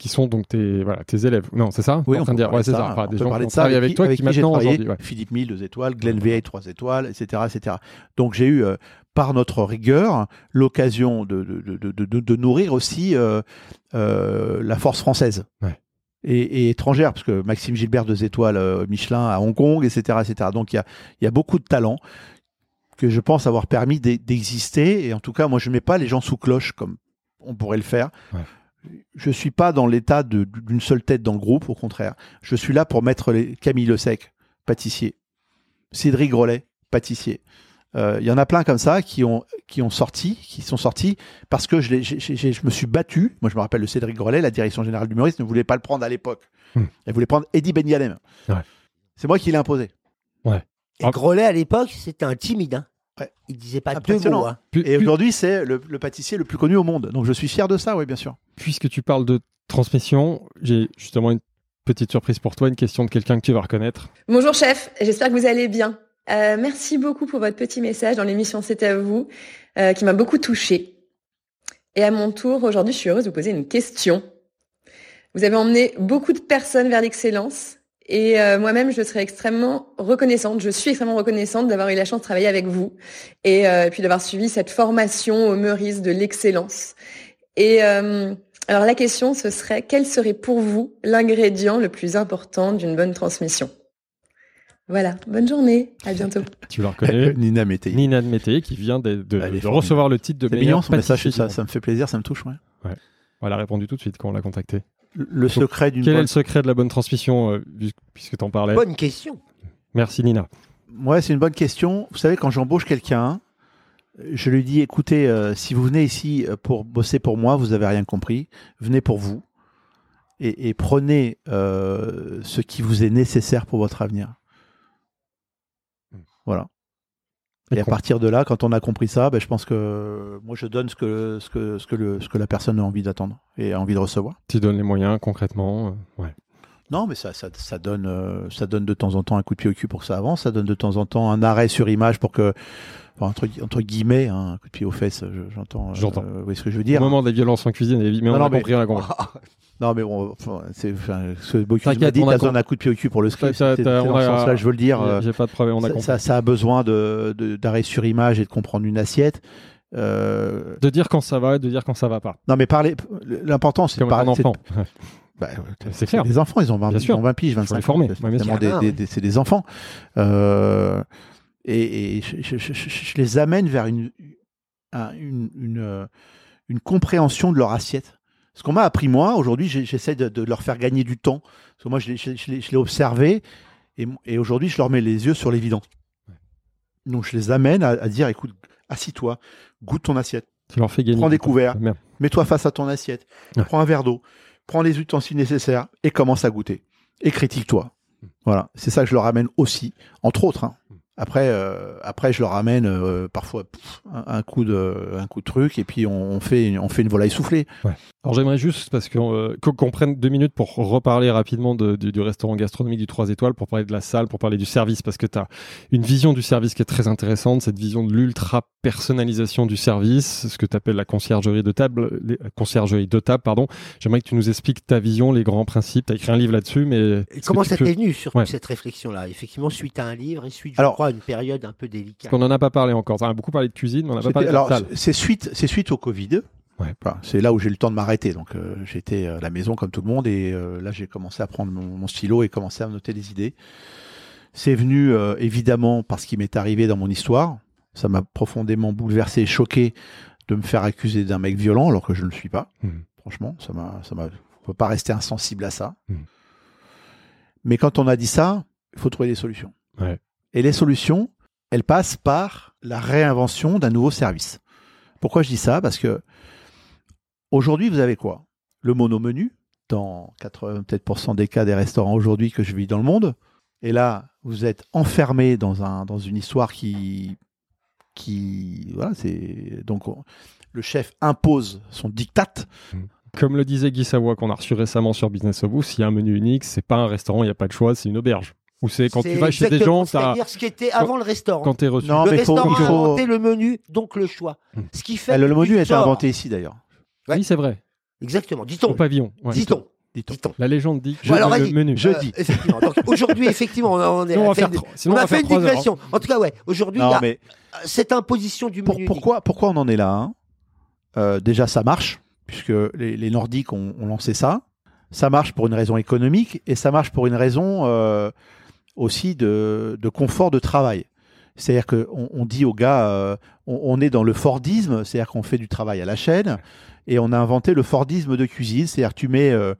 Qui sont donc tes, voilà, tes élèves. Non, c'est ça? Oui, on peut de dire. Ouais, c'est ça. ça. Enfin, On des peut gens parler qui de ça avec toi, qui j'ai maintenant, travaillé? aujourd'hui. ouais. Philippe Mille, deux étoiles, Glenn Veil, trois étoiles, etc. etc. Donc j'ai eu, euh, par notre rigueur, l'occasion de, de, de, de, nourrir aussi euh, euh, la force française. Ouais. Et, et étrangère, parce que Maxime Gilbert, deux étoiles Michelin à Hong Kong, etc. etc. Donc il y a, y a beaucoup de talents que je pense avoir permis d'e- d'exister. Et en tout cas, moi, je ne mets pas les gens sous cloche comme on pourrait le faire. Ouais. Je suis pas dans l'état de- d'une seule tête dans le groupe, au contraire. Je suis là pour mettre les Camille Le Sec, pâtissier. Cédric Grolet, pâtissier. Euh, Il y en a plein comme ça qui ont, qui ont sorti, qui sont sortis parce que je, me suis battu. Moi, je me rappelle de Cédric Grolet, la direction générale du Maurice ne voulait pas le prendre à l'époque. Hmm. Elle voulait prendre Eddie Ben. Ouais. C'est moi qui l'ai imposé. Et. Grolet, à l'époque, c'était un timide. Hein. Ouais. Il disait pas deux Impressionnant. mots. hein. Pu- Et pu- aujourd'hui, c'est le, le pâtissier le plus connu au monde. Donc, je suis fier de ça, oui, bien sûr. puisque tu parles de transmission, j'ai justement une petite surprise pour toi, une question de quelqu'un que tu vas reconnaître. Bonjour chef, j'espère que vous allez bien. Euh, merci beaucoup pour votre petit message dans l'émission C'est à vous, euh, qui m'a beaucoup touchée. Et à mon tour, aujourd'hui, je suis heureuse de vous poser une question. Vous avez emmené beaucoup de personnes vers l'excellence et euh, moi-même, je serais extrêmement reconnaissante, je suis extrêmement reconnaissante d'avoir eu la chance de travailler avec vous et euh, puis d'avoir suivi cette formation au Meurice de l'excellence. Et euh, alors la question, ce serait quel serait pour vous l'ingrédient le plus important d'une bonne transmission? Voilà, bonne journée, à bintôt. [LAUGHS] Tu la reconnais? [LAUGHS] Nina Mété. Nina Mété, qui vient de, recevoir le titre de meilleure mignon son message, pâtissier ça, me fait plaisir, ça me touche. ouais. monde. Elle a répondu tout de suite quand on l'a contacté. Le secret d'une Quel est le secret de la bonne transmission, euh, puisque tu en parlais Bonne question. Merci Nina. Ouais, c'est une bonne question. Vous savez, quand j'embauche quelqu'un, je lui dis écoutez, euh, si vous venez ici euh, pour bosser pour moi, vous n'avez rien compris. Venez pour vous et, et prenez euh, ce qui vous est nécessaire pour votre avenir. Voilà. Et, à partir de là, quand on a compris ça, ben, je pense que moi je donne ce que, ce que, ce que, le, ce que la personne a envie d'attendre et a envie de recevoir. Tu donnes les moyens concrètement. euh, ouais. Non, mais ça, ça, ça donne, euh, ça donne de temps en temps un coup de pied au cul pour que ça avance. Ça donne de temps en temps un arrêt sur image pour que, entre, entre guillemets, hein, un coup de pied aux fesses, je- j'entends. euh, J'entends. vous voyez ce que je veux Au dire moment des violences en cuisine, mais Non, on non, a mais- compris, on a [LAUGHS] compris. Non, mais bon, c'est, ce Bocuse m'a dit, t'as besoin d'un coup de pied au cul pour le script. C'est c'est dans ce sens-là, je veux le dire. euh, J'ai pas de problème, on a ça, compris. ça, ça a besoin de, de- d'arrêt sur image et de comprendre une assiette. Euh, De dire quand ça va et de dire quand ça va pas. non, mais parler. L'important, c'est de Comme un parler. c'est de- enfant. [LAUGHS] Bah, C'est clair. Des enfants, ils ont 20, Bien ils ont 20 piges, Faut 25 les former. ans. C'est Ouais, sûr. des- c'est des enfants. Euh, et et je, je- je- je- je les amène vers une, un- une, une, euh, une compréhension de leur assiette. Ce qu'on m'a appris moi, aujourd'hui, j'essaie de, de leur faire gagner du temps. Parce que moi, je l'ai- observé et, et aujourd'hui, je leur mets les yeux sur l'évidence. Donc, je les amène à, à dire, écoute, assis-toi, goûte ton assiette. Tu leur fais gagner. Prends des couverts. Mets-toi face à ton assiette, Ouais. prends un verre d'eau, prends les ustensiles nécessaires et commence à goûter. Et critique-toi. Voilà, c'est ça que je leur amène aussi, entre autres, hein, Après, euh, après, je leur amène euh, parfois pff, un, un coup de, un coup de truc, et puis on, on fait, on fait une volaille soufflée. Alors j'aimerais juste, parce qu'on euh, qu'on qu'on prenne deux minutes pour reparler rapidement de- du, du restaurant gastronomique du 3 étoiles, pour parler de la salle, pour parler du service, parce que tu as une vision du service qui est très intéressante, cette vision de l'ultra-personnalisation du service, ce que tu appelles la conciergerie de table, les- conciergerie de table, pardon. J'aimerais que tu nous expliques ta vision, les grands principes. Tu as écrit un livre là-dessus, mais... Comment ça peux- t'est venu, surtout, Ouais. cette réflexion-là? Effectivement, suite à un livre et suite, je Alors- crois, à une période un peu délicate. Parce qu'on n'en a pas parlé encore. On a beaucoup parlé de cuisine, mais on n'a pas parlé de alors, c'est suite, c'est suite au Covid. Ouais. C'est là où j'ai eu le temps de m'arrêter. Donc, euh, j'étais à la maison comme tout le monde, et euh, là, j'ai commencé à prendre mon, mon stylo et commencer à noter des idées. C'est venu euh, évidemment parce qu'il m'est arrivé dans mon histoire. Ça m'a profondément bouleversé, choqué de me faire accuser d'un mec violent alors que je ne le suis pas. Mhm. Franchement, ça m'a, ça m'a, on peut pas rester insensible à ça. Mhm. Mais quand on a dit ça, il faut trouver des solutions. Ouais. Et les solutions, elles passent par la réinvention d'un nouveau service. Pourquoi je dis ça? Parce que aujourd'hui, vous avez quoi? Le monomenu, dans 87% des cas des restaurants aujourd'hui que je vis dans le monde. Et là, vous êtes enfermé dans, un, dans une histoire qui. qui voilà, c'est. Donc, on- le chef impose son diktat. Comme le disait Guy Savoie qu'on a reçu récemment sur Business of Vous, s'il y a un menu unique, c'est pas un restaurant, il n'y a pas de choix, c'est une auberge. Ou c'est quand tu vas chez des exactement, gens, t'as- C'est-à-dire ce qui était avant le restaurant. quand t'es reçu. Non, le mais faut- restaurant il a faut- inventé le menu, donc le choix. Hmm. Ce qui fait le que menu tu a été sors- inventé ici d'ailleurs. Ouais. Oui, c'est vrai. Exactement. Au Dit-on. pavillon. ouais. Dit-on. Dit-on. Dit-on. La légende dit que Bon, alors, le menu. Je Euh, dis. Effectivement. Donc, aujourd'hui, effectivement, on a, on est- on va faire, une- on on a fait une digression. En tout cas, ouais. Aujourd'hui, il Non, y a mais cette imposition du Pour- menu. pourquoi, pourquoi on en est là hein? Euh, Déjà, ça marche, puisque les, les Nordiques ont, ont lancé ça. Ça marche pour une raison économique et ça marche pour une raison euh, aussi de, de confort de travail. C'est-à-dire qu'on on dit aux gars, euh, on, on est dans le Fordisme, c'est-à-dire qu'on fait du travail à la chaîne, et on a inventé le Fordisme de cuisine, c'est-à-dire tu mets euh,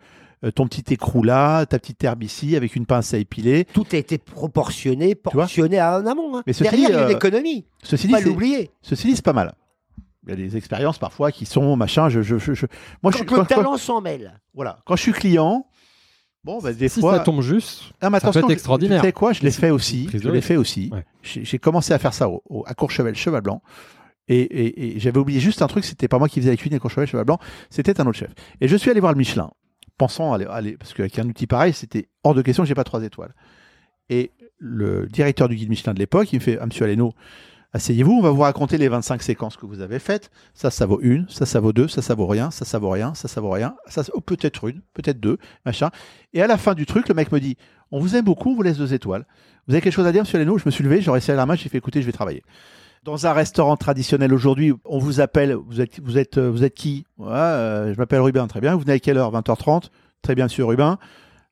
euh, ton petit écrou là, ta petite herbe ici, avec une pince à épiler. Tout a été proportionné, portionné à un amont. hein. Mais ceci Derrière, dit, il y a une économie. Ceci dit, pas l'oublier. ceci dit, c'est pas mal. Il y a des expériences parfois qui sont machin. Je, je, je, je- moi, le quand- talent s'en mêle. Voilà. Quand je suis client, bon, bah, des Si fois. ça tombe juste, Ah, mais ça peut être extraordinaire. Tu sais quoi? Je l'ai fait aussi. Je l'ai fait aussi. Ouais. J'ai commencé à faire ça au, au- à Courchevel, Cheval Blanc. Et, et- et j'avais oublié juste un truc, c'était pas moi qui faisais la cuisine à Courchevel, Cheval Blanc, c'était un autre chef. Et je suis allé voir le Michelin, pensant aller, aller parce qu'avec un outil pareil, c'était hors de question que j'ai pas trois étoiles. Et le directeur du guide Michelin de l'époque, il me fait, ah, monsieur Aleno, asseyez-vous, on va vous raconter les 25 séquences que vous avez faites. Ça, ça vaut une, ça, ça vaut deux, ça, ça vaut rien, ça, ça vaut rien, ça, ça vaut rien, ça, oh, peut-être une, peut-être deux, machin. Et à la fin du truc, le mec me dit, on vous aime beaucoup, on vous laisse deux étoiles. Vous avez quelque chose à dire, monsieur Aleno Je me suis levé, j'aurais serré la main, j'ai fait, écoutez, je vais travailler. Dans un restaurant traditionnel aujourd'hui, on vous appelle, vous êtes, vous êtes, euh, vous êtes qui? Ouais, euh, Je m'appelle Rubin, très bien. Vous venez à quelle heure? 20h30 Très bien, monsieur Rubin.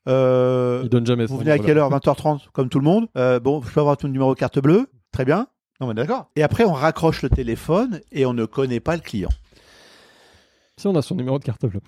Euh, il donne jamais vous venez à quelle heure? 20h30, comme tout le monde. Euh, bon, je peux avoir ton numéro carte bleue? Très bien. Non, mais d'accord. Et après, on raccroche le téléphone et on ne connaît pas le client. Si on a son numéro de carte bleue.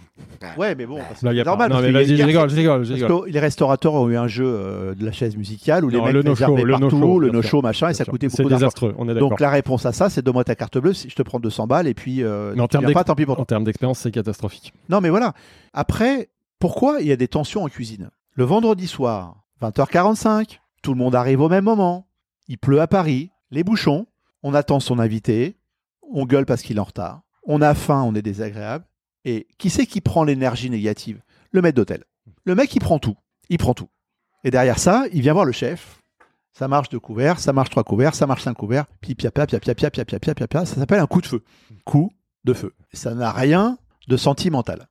Ouais, mais bon, c'est normal. Non, mais vas-y, je rigole, je rigole, je parce rigole. que les restaurateurs ont eu un jeu euh, de la chaise musicale où les mecs le réserver le partout, no-show, le no-show, machin, et ça coûtait C'est beaucoup d'argent. désastreux, on est d'accord. Donc la réponse à ça, c'est donne-moi ta carte bleue, si je te prends 200 balles, et puis euh, Mais en tu termes viens pas, d'ex- tant pis pour toi. En termes d'expérience, c'est catastrophique. Non, mais voilà. Après, pourquoi il y a des tensions en cuisine? Le vendredi soir, 20h45, tout le monde arrive au même moment. Il pleut à Paris, les bouchons, on attend son invité, on gueule parce qu'il est en retard, on a faim, on est désagréable. Et qui c'est qui prend l'énergie négative Le maître d'hôtel. Le mec, il prend tout. Il prend tout. Et derrière ça, il vient voir le chef. Ça marche deux couverts, ça marche trois couverts, ça marche cinq couverts, puis pia pia pia pia pia pia pia pia pia pia. Ça s'appelle un coup de feu. Coup de feu. Ça n'a rien de sentimental.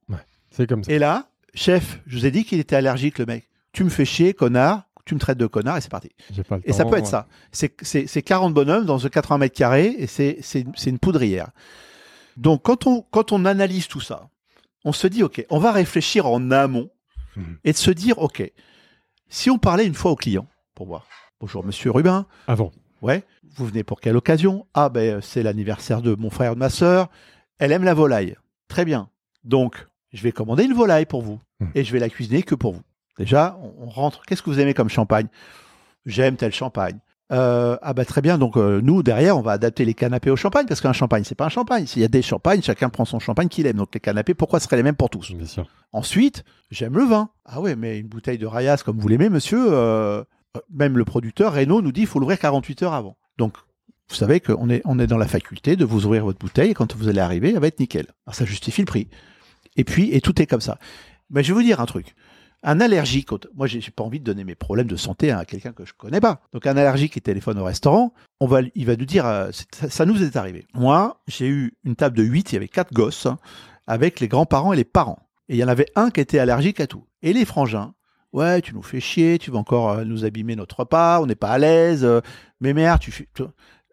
C'est comme ça. Et là, chef, je vous ai dit qu'il était allergique, le mec. Tu me fais chier, connard. Tu me traites de connard et c'est parti. J'ai pas le Et ça peut être ouais. ça. C'est- C'est c'est 40 bonhommes dans un 80 mètres carrés et c'est une poudrière. Donc, quand on, quand on analyse tout ça, on se dit, OK, on va réfléchir en amont Mhm. et de se dire, OK, si on parlait une fois au client pour voir. Bonjour, monsieur Rubin. Avant. Ouais. Vous venez pour quelle occasion? Ah, ben, c'est l'anniversaire de mon frère et de ma sœur. Elle aime la volaille. Très bien. Donc, je vais commander une volaille pour vous. Hmm. Et je vais la cuisiner que pour vous. Déjà, on, on rentre. Qu'est-ce que vous aimez comme champagne? J'aime tel champagne. Euh, ah bah très bien, donc euh, nous derrière on va adapter les canapés au champagne parce qu'un champagne c'est pas un champagne. S'il y a des champagnes, chacun prend son champagne qu'il aime. Donc les canapés, pourquoi seraient les mêmes pour tous? Bien sûr. Ensuite, j'aime le vin. Ah ouais, mais une bouteille de Rayas comme vous l'aimez, monsieur, euh, même le producteur, Renault, nous dit qu'il faut l'ouvrir 48 heures avant. Donc, vous savez qu'on est, on est dans la faculté de vous ouvrir votre bouteille et quand vous allez arriver, elle va être nickel. Alors, ça justifie le prix. Et puis, et tout est comme ça. Mais je vais vous dire un truc. Un allergique, moi j'ai j'ai pas envie de donner mes problèmes de santé à quelqu'un que je connais pas. Donc un allergique qui téléphone au restaurant, on va, il va nous dire, euh, ça nous est arrivé. Moi, j'ai eu une table de 8, il y avait quatre gosses, hein, avec les grands-parents et les parents. Et il y en avait un qui était allergique à tout. Et les frangins, ouais, tu nous fais chier, tu vas encore euh, nous abîmer notre repas, on n'est pas à l'aise, euh, mais merde, tu fais...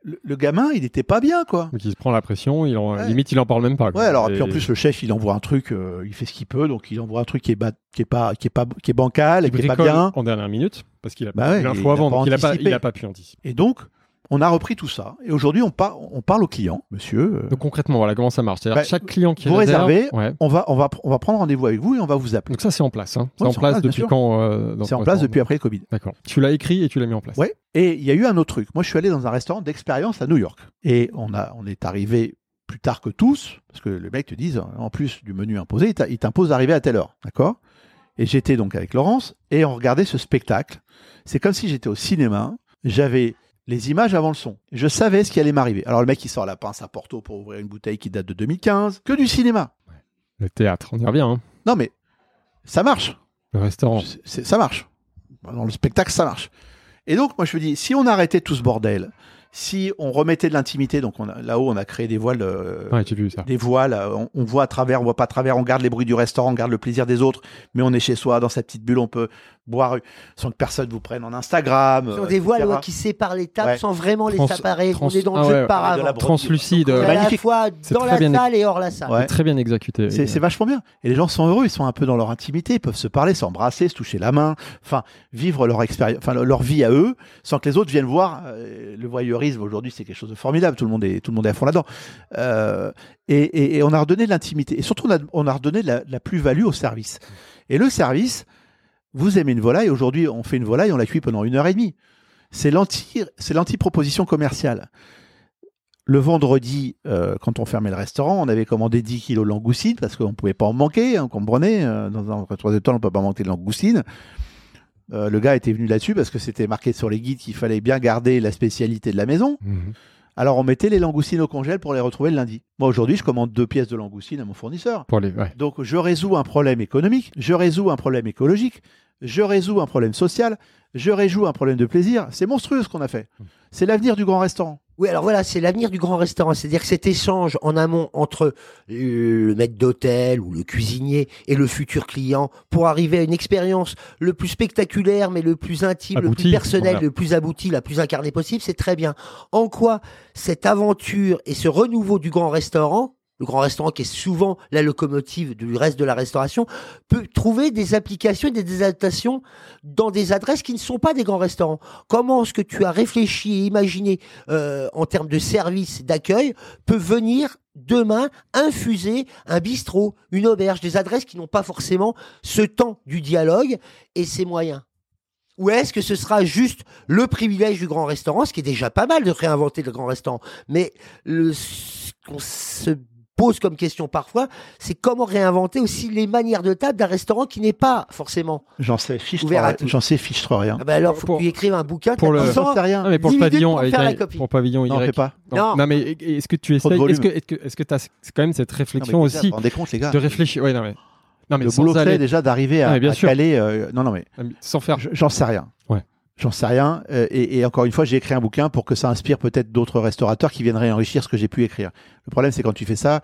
Le, le gamin, il était pas bien, quoi. Donc il se prend la pression, il en, Ouais. limite il en parle même pas. quoi. Ouais, alors Et- puis en plus le chef, il envoie un truc, euh, il fait ce qu'il peut, donc il envoie un truc qui est, ba- qui est pas, qui est pas, qui est bancal, qui est pas bien. en dernière minute parce qu'il a Bah pas ouais, l'info avant, pas donc il a pas, anticipé. il a pas pu anticiper. Et donc, on a repris tout ça. Et aujourd'hui, on, par- on parle au client, monsieur. euh, Donc concrètement, voilà comment ça marche. C'est-à-dire Bah, chaque client qui vous réserve, réservez, ouais. on va, on va, on va prendre rendez-vous avec vous et on va vous appeler. Donc ça c'est en place. Hein. C'est Ouais, en place depuis quand euh, C'est en place depuis après le Covid. D'accord. Tu l'as écrit et tu l'as mis en place. Ouais. Et il y a eu un autre truc. Moi, je suis allé dans un restaurant d'expérience à New York. Et on, a, on est arrivé plus tard que tous, parce que le mec te dit, en plus du menu imposé, il t'impose d'arriver à telle heure. D'accord? Et j'étais donc avec Laurence et on regardait ce spectacle. C'est comme si j'étais au cinéma. J'avais les images avant le son. Je savais ce qui allait m'arriver. Alors le mec, il sort la pince à Porto pour ouvrir une bouteille qui date de 2015. Que du cinéma. Le théâtre, on y revient. Hein. Non, mais ça marche. Le restaurant. Ça marche. Dans le spectacle, ça marche. Et donc, moi, je me dis, si on arrêtait tout ce bordel, si on remettait de l'intimité, donc là-haut, on a créé des voiles, euh, Ouais, j'ai vu ça. des voiles, euh, on, on voit à travers, on voit pas à travers, on garde les bruits du restaurant, on garde le plaisir des autres, mais on est chez soi, dans sa petite bulle, on peut boire sans que personne vous prenne en Instagram. Sur euh, des voiles ouais, qui séparent les tables Ouais. sans vraiment les séparer. trans- on est dans le ah jeu ouais, de paravent. Translucide. Euh, à la magnifique. fois dans la salle et hors la salle. Ouais. Très bien exécuté. C'est c'est vachement bien. Et les gens sont heureux, ils sont un peu dans leur intimité, ils peuvent se parler, s'embrasser, se toucher la main, enfin vivre leur expérience, enfin leur vie à eux, sans que les autres viennent voir. Euh, le voyeurisme aujourd'hui, c'est quelque chose de formidable. Tout le monde est, tout le monde est à fond là-dedans. Euh, et, on a redonné de l'intimité. Et surtout, on a, on a redonné de la, plus-value au service. Et le service, vous aimez une volaille. Aujourd'hui, on fait une volaille, on la cuit pendant une heure et demie. C'est l'anti, c'est l'anti-proposition commerciale. Le vendredi, euh, quand on fermait le restaurant, on avait commandé 10 kilos de langoustine parce qu'on ne pouvait pas en manquer. Hein, comprenez euh, Dans un restaurant d'étoiles, on ne peut pas manquer de langoustine. Euh, le gars était venu là-dessus parce que c'était marqué sur les guides qu'il fallait bien garder la spécialité de la maison. Mhm. Alors on mettait les langoustines au congèle pour les retrouver le lundi. Moi aujourd'hui, je commande deux pièces de langoustine à mon fournisseur. Pour les, ouais. Donc je résous un problème économique, je résous un problème écologique, je résous un problème social, je résous un problème de plaisir. C'est monstrueux ce qu'on a fait. C'est l'avenir du grand restaurant. Oui, alors voilà, c'est l'avenir du grand restaurant. C'est-à-dire que cet échange en amont entre le maître d'hôtel ou le cuisinier et le futur client pour arriver à une expérience le plus spectaculaire, mais le plus intime, le plus personnel, voilà. le plus abouti, la plus incarnée possible, c'est très bien. En quoi cette aventure et ce renouveau du grand restaurant le grand restaurant qui est souvent la locomotive du reste de la restauration, peut trouver des applications et des adaptations dans des adresses qui ne sont pas des grands restaurants. Comment est-ce que tu as réfléchi et imaginé euh, en termes de service, d'accueil, peut venir demain infuser un bistrot, une auberge, des adresses qui n'ont pas forcément ce temps du dialogue et ces moyens? Ou est-ce que ce sera juste le privilège du grand restaurant, ce qui est déjà pas mal de réinventer le grand restaurant, mais le, ce qu'on se pose comme question parfois, c'est comment réinventer aussi les manières de table d'un restaurant qui n'est pas forcément. J'en sais fichtre, Ouvert à tous. j'en sais fichtre rien. Ah ben alors, faut Pour- que tu écrives un bouquin. pour le- rien. Ah, mais pour 10 le pavillon, pour faire la la- copie. pour pavillon Non, Y. pas. Non, Non. non, mais est-ce que tu essayes, est-ce que, est-ce que, est-ce que t'as c'est quand même cette Non, réflexion aussi compte, les gars de réfléchir, ouais, non, mais, non, mais Le boulot aller- déjà d'arriver à, Ah, bien à caler. euh, non, non, mais sans faire. j'en sais rien. Ouais. J'en sais rien. euh, et, et encore une fois, j'ai écrit un bouquin pour que ça inspire peut-être d'autres restaurateurs qui viendraient enrichir ce que j'ai pu écrire. Le problème, c'est quand tu fais ça,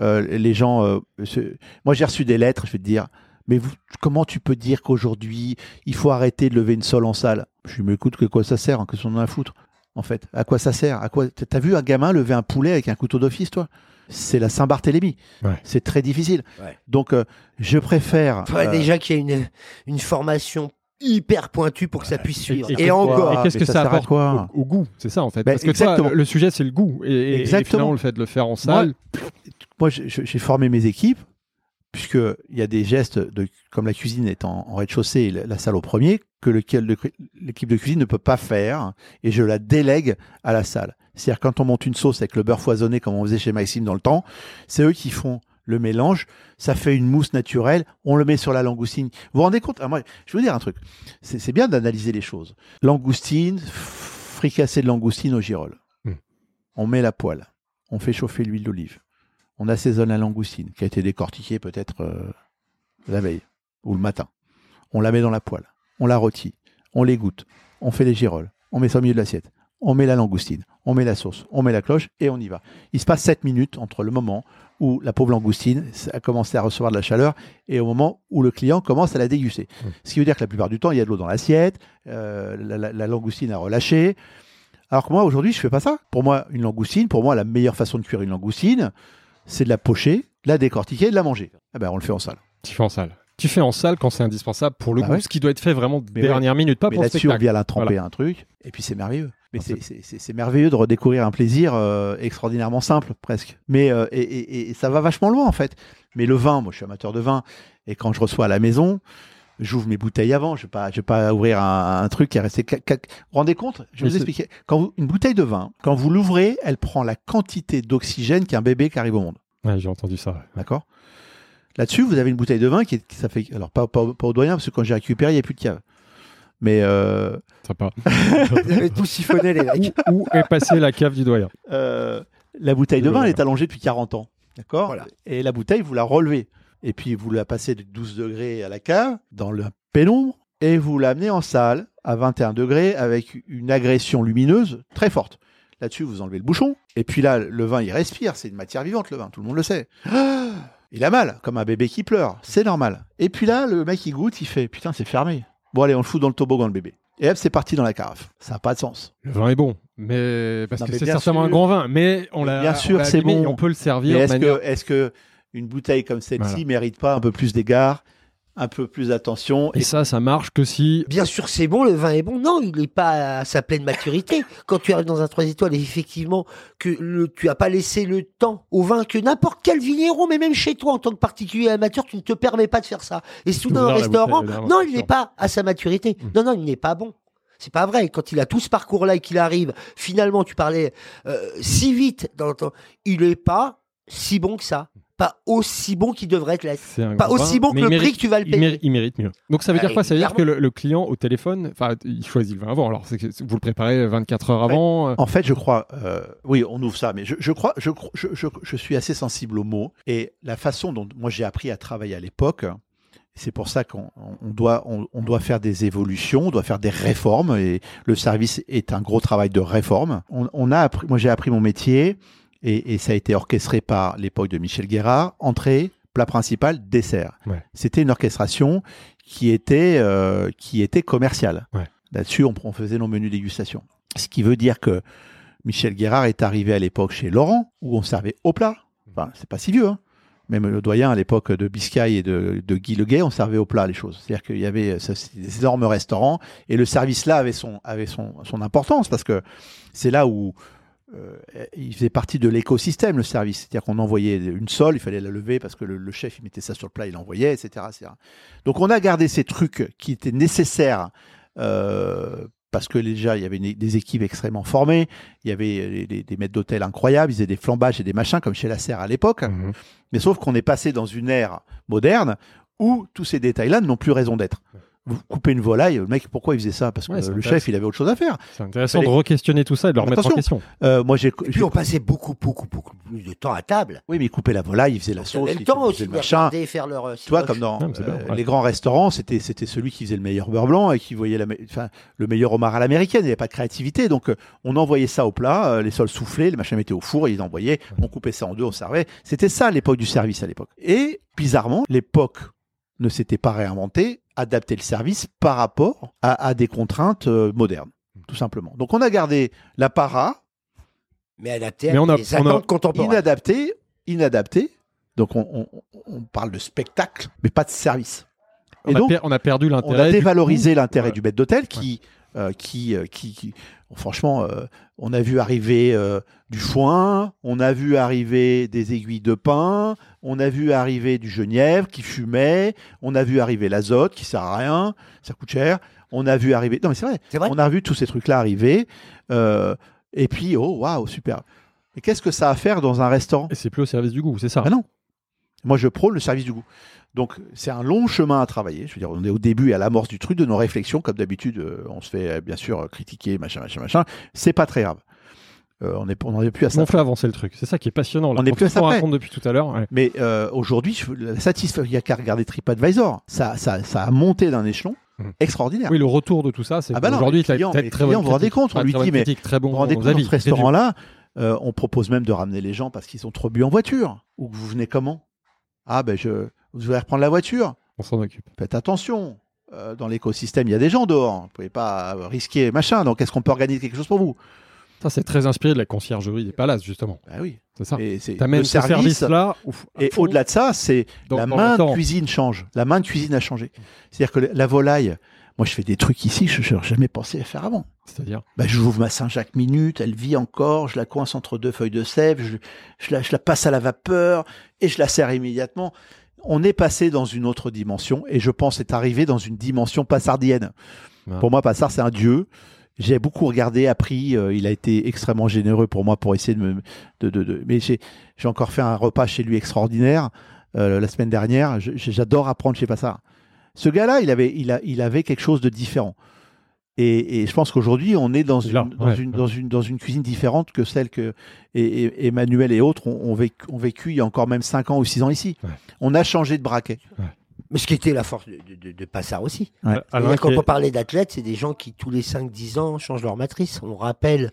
euh, les gens. euh, se- Moi, j'ai reçu des lettres. Je vais te dire. Mais vous, comment tu peux dire qu'aujourd'hui il faut arrêter de lever une sole en salle? Je me écoute que quoi ça sert hein, Que son en a à foutre En fait, à quoi ça sert? À quoi T'as vu un gamin lever un poulet avec un couteau d'office, toi? C'est la Saint-Barthélemy. Ouais. C'est très difficile. Ouais. Donc, euh, je préfère. Faudrait euh, déjà qu'il y ait une, une formation hyper pointue pour que ça puisse suivre. Et, encore. Et qu'est-ce que ça ça, apporte quoi au, au goût C'est ça en fait. Ben, Parce que exactement. toi, le, sujet c'est le goût. Et, Exactement. finalement, le fait de le faire en salle. moi, j'ai- j'ai formé mes équipes, puisque il y a des gestes, de, comme la cuisine est en, en rez-de-chaussée et la, la salle au premier, que l'équipe de cuisine ne peut pas faire, et je la délègue à la salle. C'est-à-dire quand on monte une sauce avec le beurre foisonné, comme on faisait chez Maxime dans le temps, c'est eux qui font le mélange, ça fait une mousse naturelle, on le met sur la langoustine. Vous vous rendez compte Ah, moi, Je vais vous dire un truc, c'est bien d'analyser les choses. Langoustine, fricassé de langoustine au girolles. Hmm. On met la poêle, on fait chauffer l'huile d'olive, on assaisonne la langoustine, qui a été décortiquée peut-être euh, la veille ou le matin. On la met dans la poêle, on la rôtit, on l'égoutte, on fait les girolles, on met ça au milieu de l'assiette, on met la langoustine, on met la sauce, on met la cloche et on y va. Il se passe 7 minutes entre le moment où la pauvre langoustine a commencé à recevoir de la chaleur et au moment où le client commence à la déguster. Mmh. Ce qui veut dire que la plupart du temps, il y a de l'eau dans l'assiette, euh, la, la- la langoustine a relâché. Alors que moi, aujourd'hui, je fais pas ça. Pour moi, une langoustine, pour moi, la meilleure façon de cuire une langoustine, c'est de la pocher, de la décortiquer et de la manger. Eh ben, on le fait en salle. Tu fais en salle. Tu fais en salle quand c'est indispensable pour le Bah goût, ouais. ce qui doit être fait vraiment dernière minute, pas Mais pour là-dessus, on vient la tremper un truc, et puis c'est merveilleux. Mais c'est- c'est c'est- c'est merveilleux de redécouvrir un plaisir euh, extraordinairement simple, presque. Mais euh, et, et- et ça va vachement loin, en fait. Mais le vin, moi, je suis amateur de vin, et quand je reçois à la maison, j'ouvre mes bouteilles avant. Je vais pas, je vais pas ouvrir un, un truc qui est resté. Vous vous rendez compte? Je vais vous expliquer. Quand vous- une bouteille de vin, quand vous l'ouvrez, elle prend la quantité d'oxygène qu'un bébé qui arrive au monde. Ouais, j'ai entendu ça. ouais. D'accord? Là-dessus, vous avez une bouteille de vin qui, est, qui- ça fait. Alors, pas, pas, pas au doyen, parce que quand j'ai récupéré, il n'y a plus de cave. Mais euh, Sympa. [LAUGHS] Vous avez tout siphonné, les mecs. Où est passée la cave du doyen? Euh, la bouteille de vin, elle est allongée depuis 40 ans. D'accord? Voilà. Et la bouteille, vous la relevez. Et puis, vous la passez de 12 degrés à la cave, dans le pénombre, et vous l'amenez en salle à 21 degrés avec une agression lumineuse très forte. Là-dessus, vous enlevez le bouchon. Et puis là, le vin, il respire. C'est une matière vivante, le vin. Tout le monde le sait. [GASPS] Ah il a mal, comme un bébé qui pleure. C'est normal. Et puis là, le mec, il goûte, il fait Putain, c'est fermé. Bon, allez, on le fout dans le toboggan, le bébé. Et hop, c'est parti dans la carafe. Ça n'a pas de sens. Le vin est bon, mais parce Non, que c'est certainement sûr. un grand vin, mais on l'a. Bien sûr, c'est bon. On peut le servir. Mais de est-ce manière- que, est-ce que une bouteille comme celle-ci Voilà. mérite pas un peu plus d'égard, un peu plus d'attention Et ça, ça marche que si. Bien sûr, c'est bon, le vin est bon. Non, il n'est pas à sa pleine maturité. [LAUGHS] Quand tu arrives dans un 3 étoiles, effectivement, que le, tu as pas laissé le temps au vin que n'importe quel vigneron, mais même chez toi, en tant que particulier amateur, tu ne te permets pas de faire ça. Et soudain, un restaurant, bouteille, non, il n'est pas à sa maturité. Mm. Non, non, il n'est pas bon. C'est pas vrai. Quand il a tout ce parcours-là et qu'il arrive, finalement, tu parlais euh, si vite dans le temps, il n'est pas si bon que ça. Pas aussi bon qu'il devrait. C'est un Pas aussi bon que le il prix mérite- que tu vas le il payer. mérite, il mérite mieux. Donc ça veut dire Ah, quoi? Ça veut dire que le, le client au téléphone, enfin, il choisit le vin avant. Alors vous le préparez 24 heures avant. euh, En fait, je crois, euh, oui, on ouvre ça, mais je, je crois, je, je, je, je suis assez sensible aux mots et la façon dont moi j'ai appris à travailler à l'époque. C'est pour ça qu'on on doit, on, on doit faire des évolutions, on doit faire des réformes et le service est un gros travail de réforme. On, on a appris, moi j'ai appris mon métier et, et ça a été orchestré par l'époque de Michel Guérard. Entrée, plat principal, dessert. Ouais. C'était une orchestration qui était, euh, qui était commerciale. Ouais. Là-dessus, on, on faisait nos menus dégustation. Ce qui veut dire que Michel Guérard est arrivé à l'époque chez Laurent, où on servait au plat. Enfin, c'est pas si vieux, hein. Même le doyen à l'époque de Biscay et de, de Guy Leguet, on servait au plat les choses. C'est-à-dire qu'il y avait des énormes restaurants et le service là avait son, avait son, son importance parce que c'est là où euh, il faisait partie de l'écosystème, le service. C'est-à-dire qu'on envoyait une sole, il fallait la lever parce que le, le chef, il mettait ça sur le plat, il l'envoyait, etc., etc. Donc on a gardé ces trucs qui étaient nécessaires euh, parce que déjà, il y avait une- des équipes extrêmement formées, il y avait des, des- des maîtres d'hôtel incroyables, ils faisaient des flambages et des machins comme chez la Serre à l'époque. mhm. Mais sauf qu'on est passé dans une ère moderne où tous ces détails-là n'ont plus raison d'être. Vous coupez une volaille, le mec, pourquoi il faisait ça? Parce que Ouais, le chef, il avait autre chose à faire. C'est intéressant Fallait- de re-questionner tout ça et de le remettre en question. Euh, moi, j'ai. Et puis on passait beaucoup, beaucoup, beaucoup plus de temps à table. Oui, mais il coupait la volaille, il faisait la sauce, avait il le temps faisait aussi le de machin. regarder, faire leur. euh, Tu vois, comme dans bien, euh, ouais. les grands restaurants, c'était c'était celui qui faisait le meilleur beurre blanc et qui voyait la, me- enfin, le meilleur homard à l'américaine. Il n'y avait pas de créativité, donc euh, on envoyait ça au plat, les sols soufflés, les machins mettaient au four, ils envoyaient, on coupait ça en deux, on servait. C'était ça l'époque du service à l'époque. Et bizarrement, l'époque ne s'était pas réinventée, adapter le service par rapport à, à des contraintes euh, modernes, tout simplement. Donc on a gardé la para, Mais adapté Mais à on a- des on a- attentes contemporaines. inadapté, inadapté. Donc on, on- on parle de spectacle, mais pas de service. On, Et a, donc, per- on a perdu on l'intérêt. a du dévalorisé l'intérêt Ouais. du maître d'hôtel qui, euh, qui, euh, qui, qui- franchement, euh, on a vu arriver euh, du foin, on a vu arriver des aiguilles de pin, on a vu arriver du genièvre qui fumait, on a vu arriver l'azote qui sert à rien, ça coûte cher, on a vu arriver, non mais c'est vrai, C'est vrai. on a vu tous ces trucs-là arriver, euh, et puis oh waouh super. Et qu'est-ce que ça a à faire dans un restaurant? Et c'est plus au service du goût, c'est ça. Ah non. Moi, je prône le service du goût. Donc, c'est un long chemin à travailler. Je veux dire, on est au début et à l'amorce du truc, de nos réflexions. Comme d'habitude, euh, on se fait euh, bien sûr critiquer, machin, machin, machin. C'est pas très grave. Euh, on on n'en est plus à ça. On fait avancer le truc. C'est ça qui est passionnant. là. On est Quand plus à ça raconte depuis tout à l'heure. ouais. Mais euh, aujourd'hui, satisfaction, il n'y a qu'à regarder TripAdvisor. Ça, ça, ça a monté d'un échelon Mhm. extraordinaire. Oui, le retour de tout ça, c'est Ah bah aujourd'hui très clients, bonne vous vous rendez compte, on lui dit, mais bon Vous vous rendez compte, ce restaurant-là, euh, on propose même de ramener les gens parce qu'ils ont trop bu en voiture. Ou que vous venez comment? Ah ben je, vous allez reprendre la voiture. On s'en occupe. Faites attention. Euh, dans l'écosystème, il y a des gens dehors. Vous pouvez pas euh, risquer machin. Donc est-ce qu'on peut organiser quelque chose pour vous? Ça, c'est très inspiré de la conciergerie des palaces, justement. Ah oui. C'est ça. Et c'est le ce service. service-là. ouf, Et au-delà de ça, c'est la main de cuisine change. La main de cuisine a changé. C'est-à-dire que la volaille, moi je fais des trucs ici, je n'aurais jamais pensé à faire avant. C'est-à-dire Bah, je ouvre ma Saint-Jacques minute, elle vit encore, je la coince entre deux feuilles de sève, je, je la, je la passe à la vapeur et je la sers immédiatement. On est passé dans une autre dimension et je pense être arrivé dans une dimension passardienne. Ah. Pour moi, Passard, c'est un dieu. J'ai beaucoup regardé, appris. euh, il a été extrêmement généreux pour moi pour essayer de me. De, de, de- mais j'ai encore fait un repas chez lui extraordinaire euh, la semaine dernière. J'adore apprendre chez Passard. Ce gars-là, il avait, il, a, il avait quelque chose de différent. Et, et je pense qu'aujourd'hui, on est dans une, Là, dans, ouais, une, ouais. dans, une, dans une cuisine différente que celle que et, et- Emmanuel et autres ont, ont vécu, ont vécu il y a encore même 5 ans ou 6 ans ici. Ouais. On a changé de braquet. Mais ce qui était la force de, de, de- de Passard aussi. Ouais. Quand on parlait d'athlètes, c'est des gens qui tous les 5-10 ans changent leur matrice. On rappelle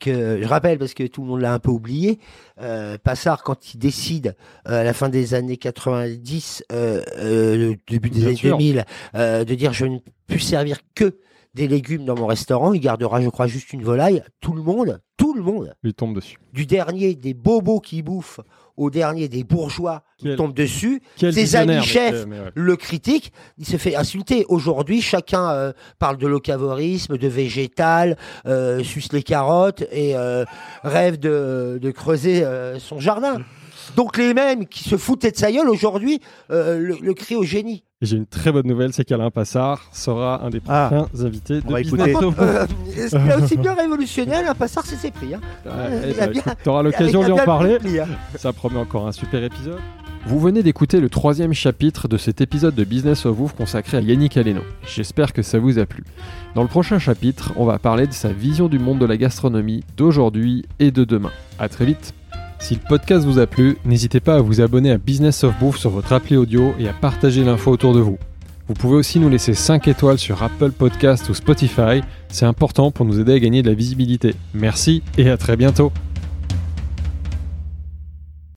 que, je rappelle parce que tout le monde l'a un peu oublié, euh, Passard quand il décide euh, à la fin des années 90, euh, début des Bien années sûr. 2000, euh, de dire je ne puis servir que des légumes dans mon restaurant, il gardera, je crois, juste une volaille. Tout le monde, tout le monde, lui tombe dessus. du dernier des bobos qui bouffent au dernier des bourgeois qui Quel- tombent dessus, Ses amis chefs. ouais. le critique, il se fait insulter. Aujourd'hui, chacun euh, parle de locavorisme, de végétal, euh, suce les carottes et euh, rêve de, de creuser euh, son jardin. Donc les mêmes qui se foutaient de sa gueule, aujourd'hui, euh, le, le crient au génie. Et j'ai une très bonne nouvelle, c'est qu'Alain Passard sera un des Ah. prochains invités de Business Euh, [LAUGHS] ce qui est aussi bien [LAUGHS] révolutionnaire, un passard, c'est ses prix. Hein. Ouais, a écoute, T'auras l'occasion de lui en parler. hein. Ça promet encore un super épisode. Vous venez d'écouter le troisième chapitre de cet épisode de Business of Ouf consacré à Yannick Aleno. J'espère que ça vous a plu. Dans le prochain chapitre, on va parler de sa vision du monde de la gastronomie d'aujourd'hui et de demain. À très vite. Si le podcast vous a plu, n'hésitez pas à vous abonner à Business of Bouffe sur votre appli audio et à partager l'info autour de vous. Vous pouvez aussi nous laisser 5 étoiles sur Apple Podcast ou Spotify, c'est important pour nous aider à gagner de la visibilité. Merci et à très bientôt.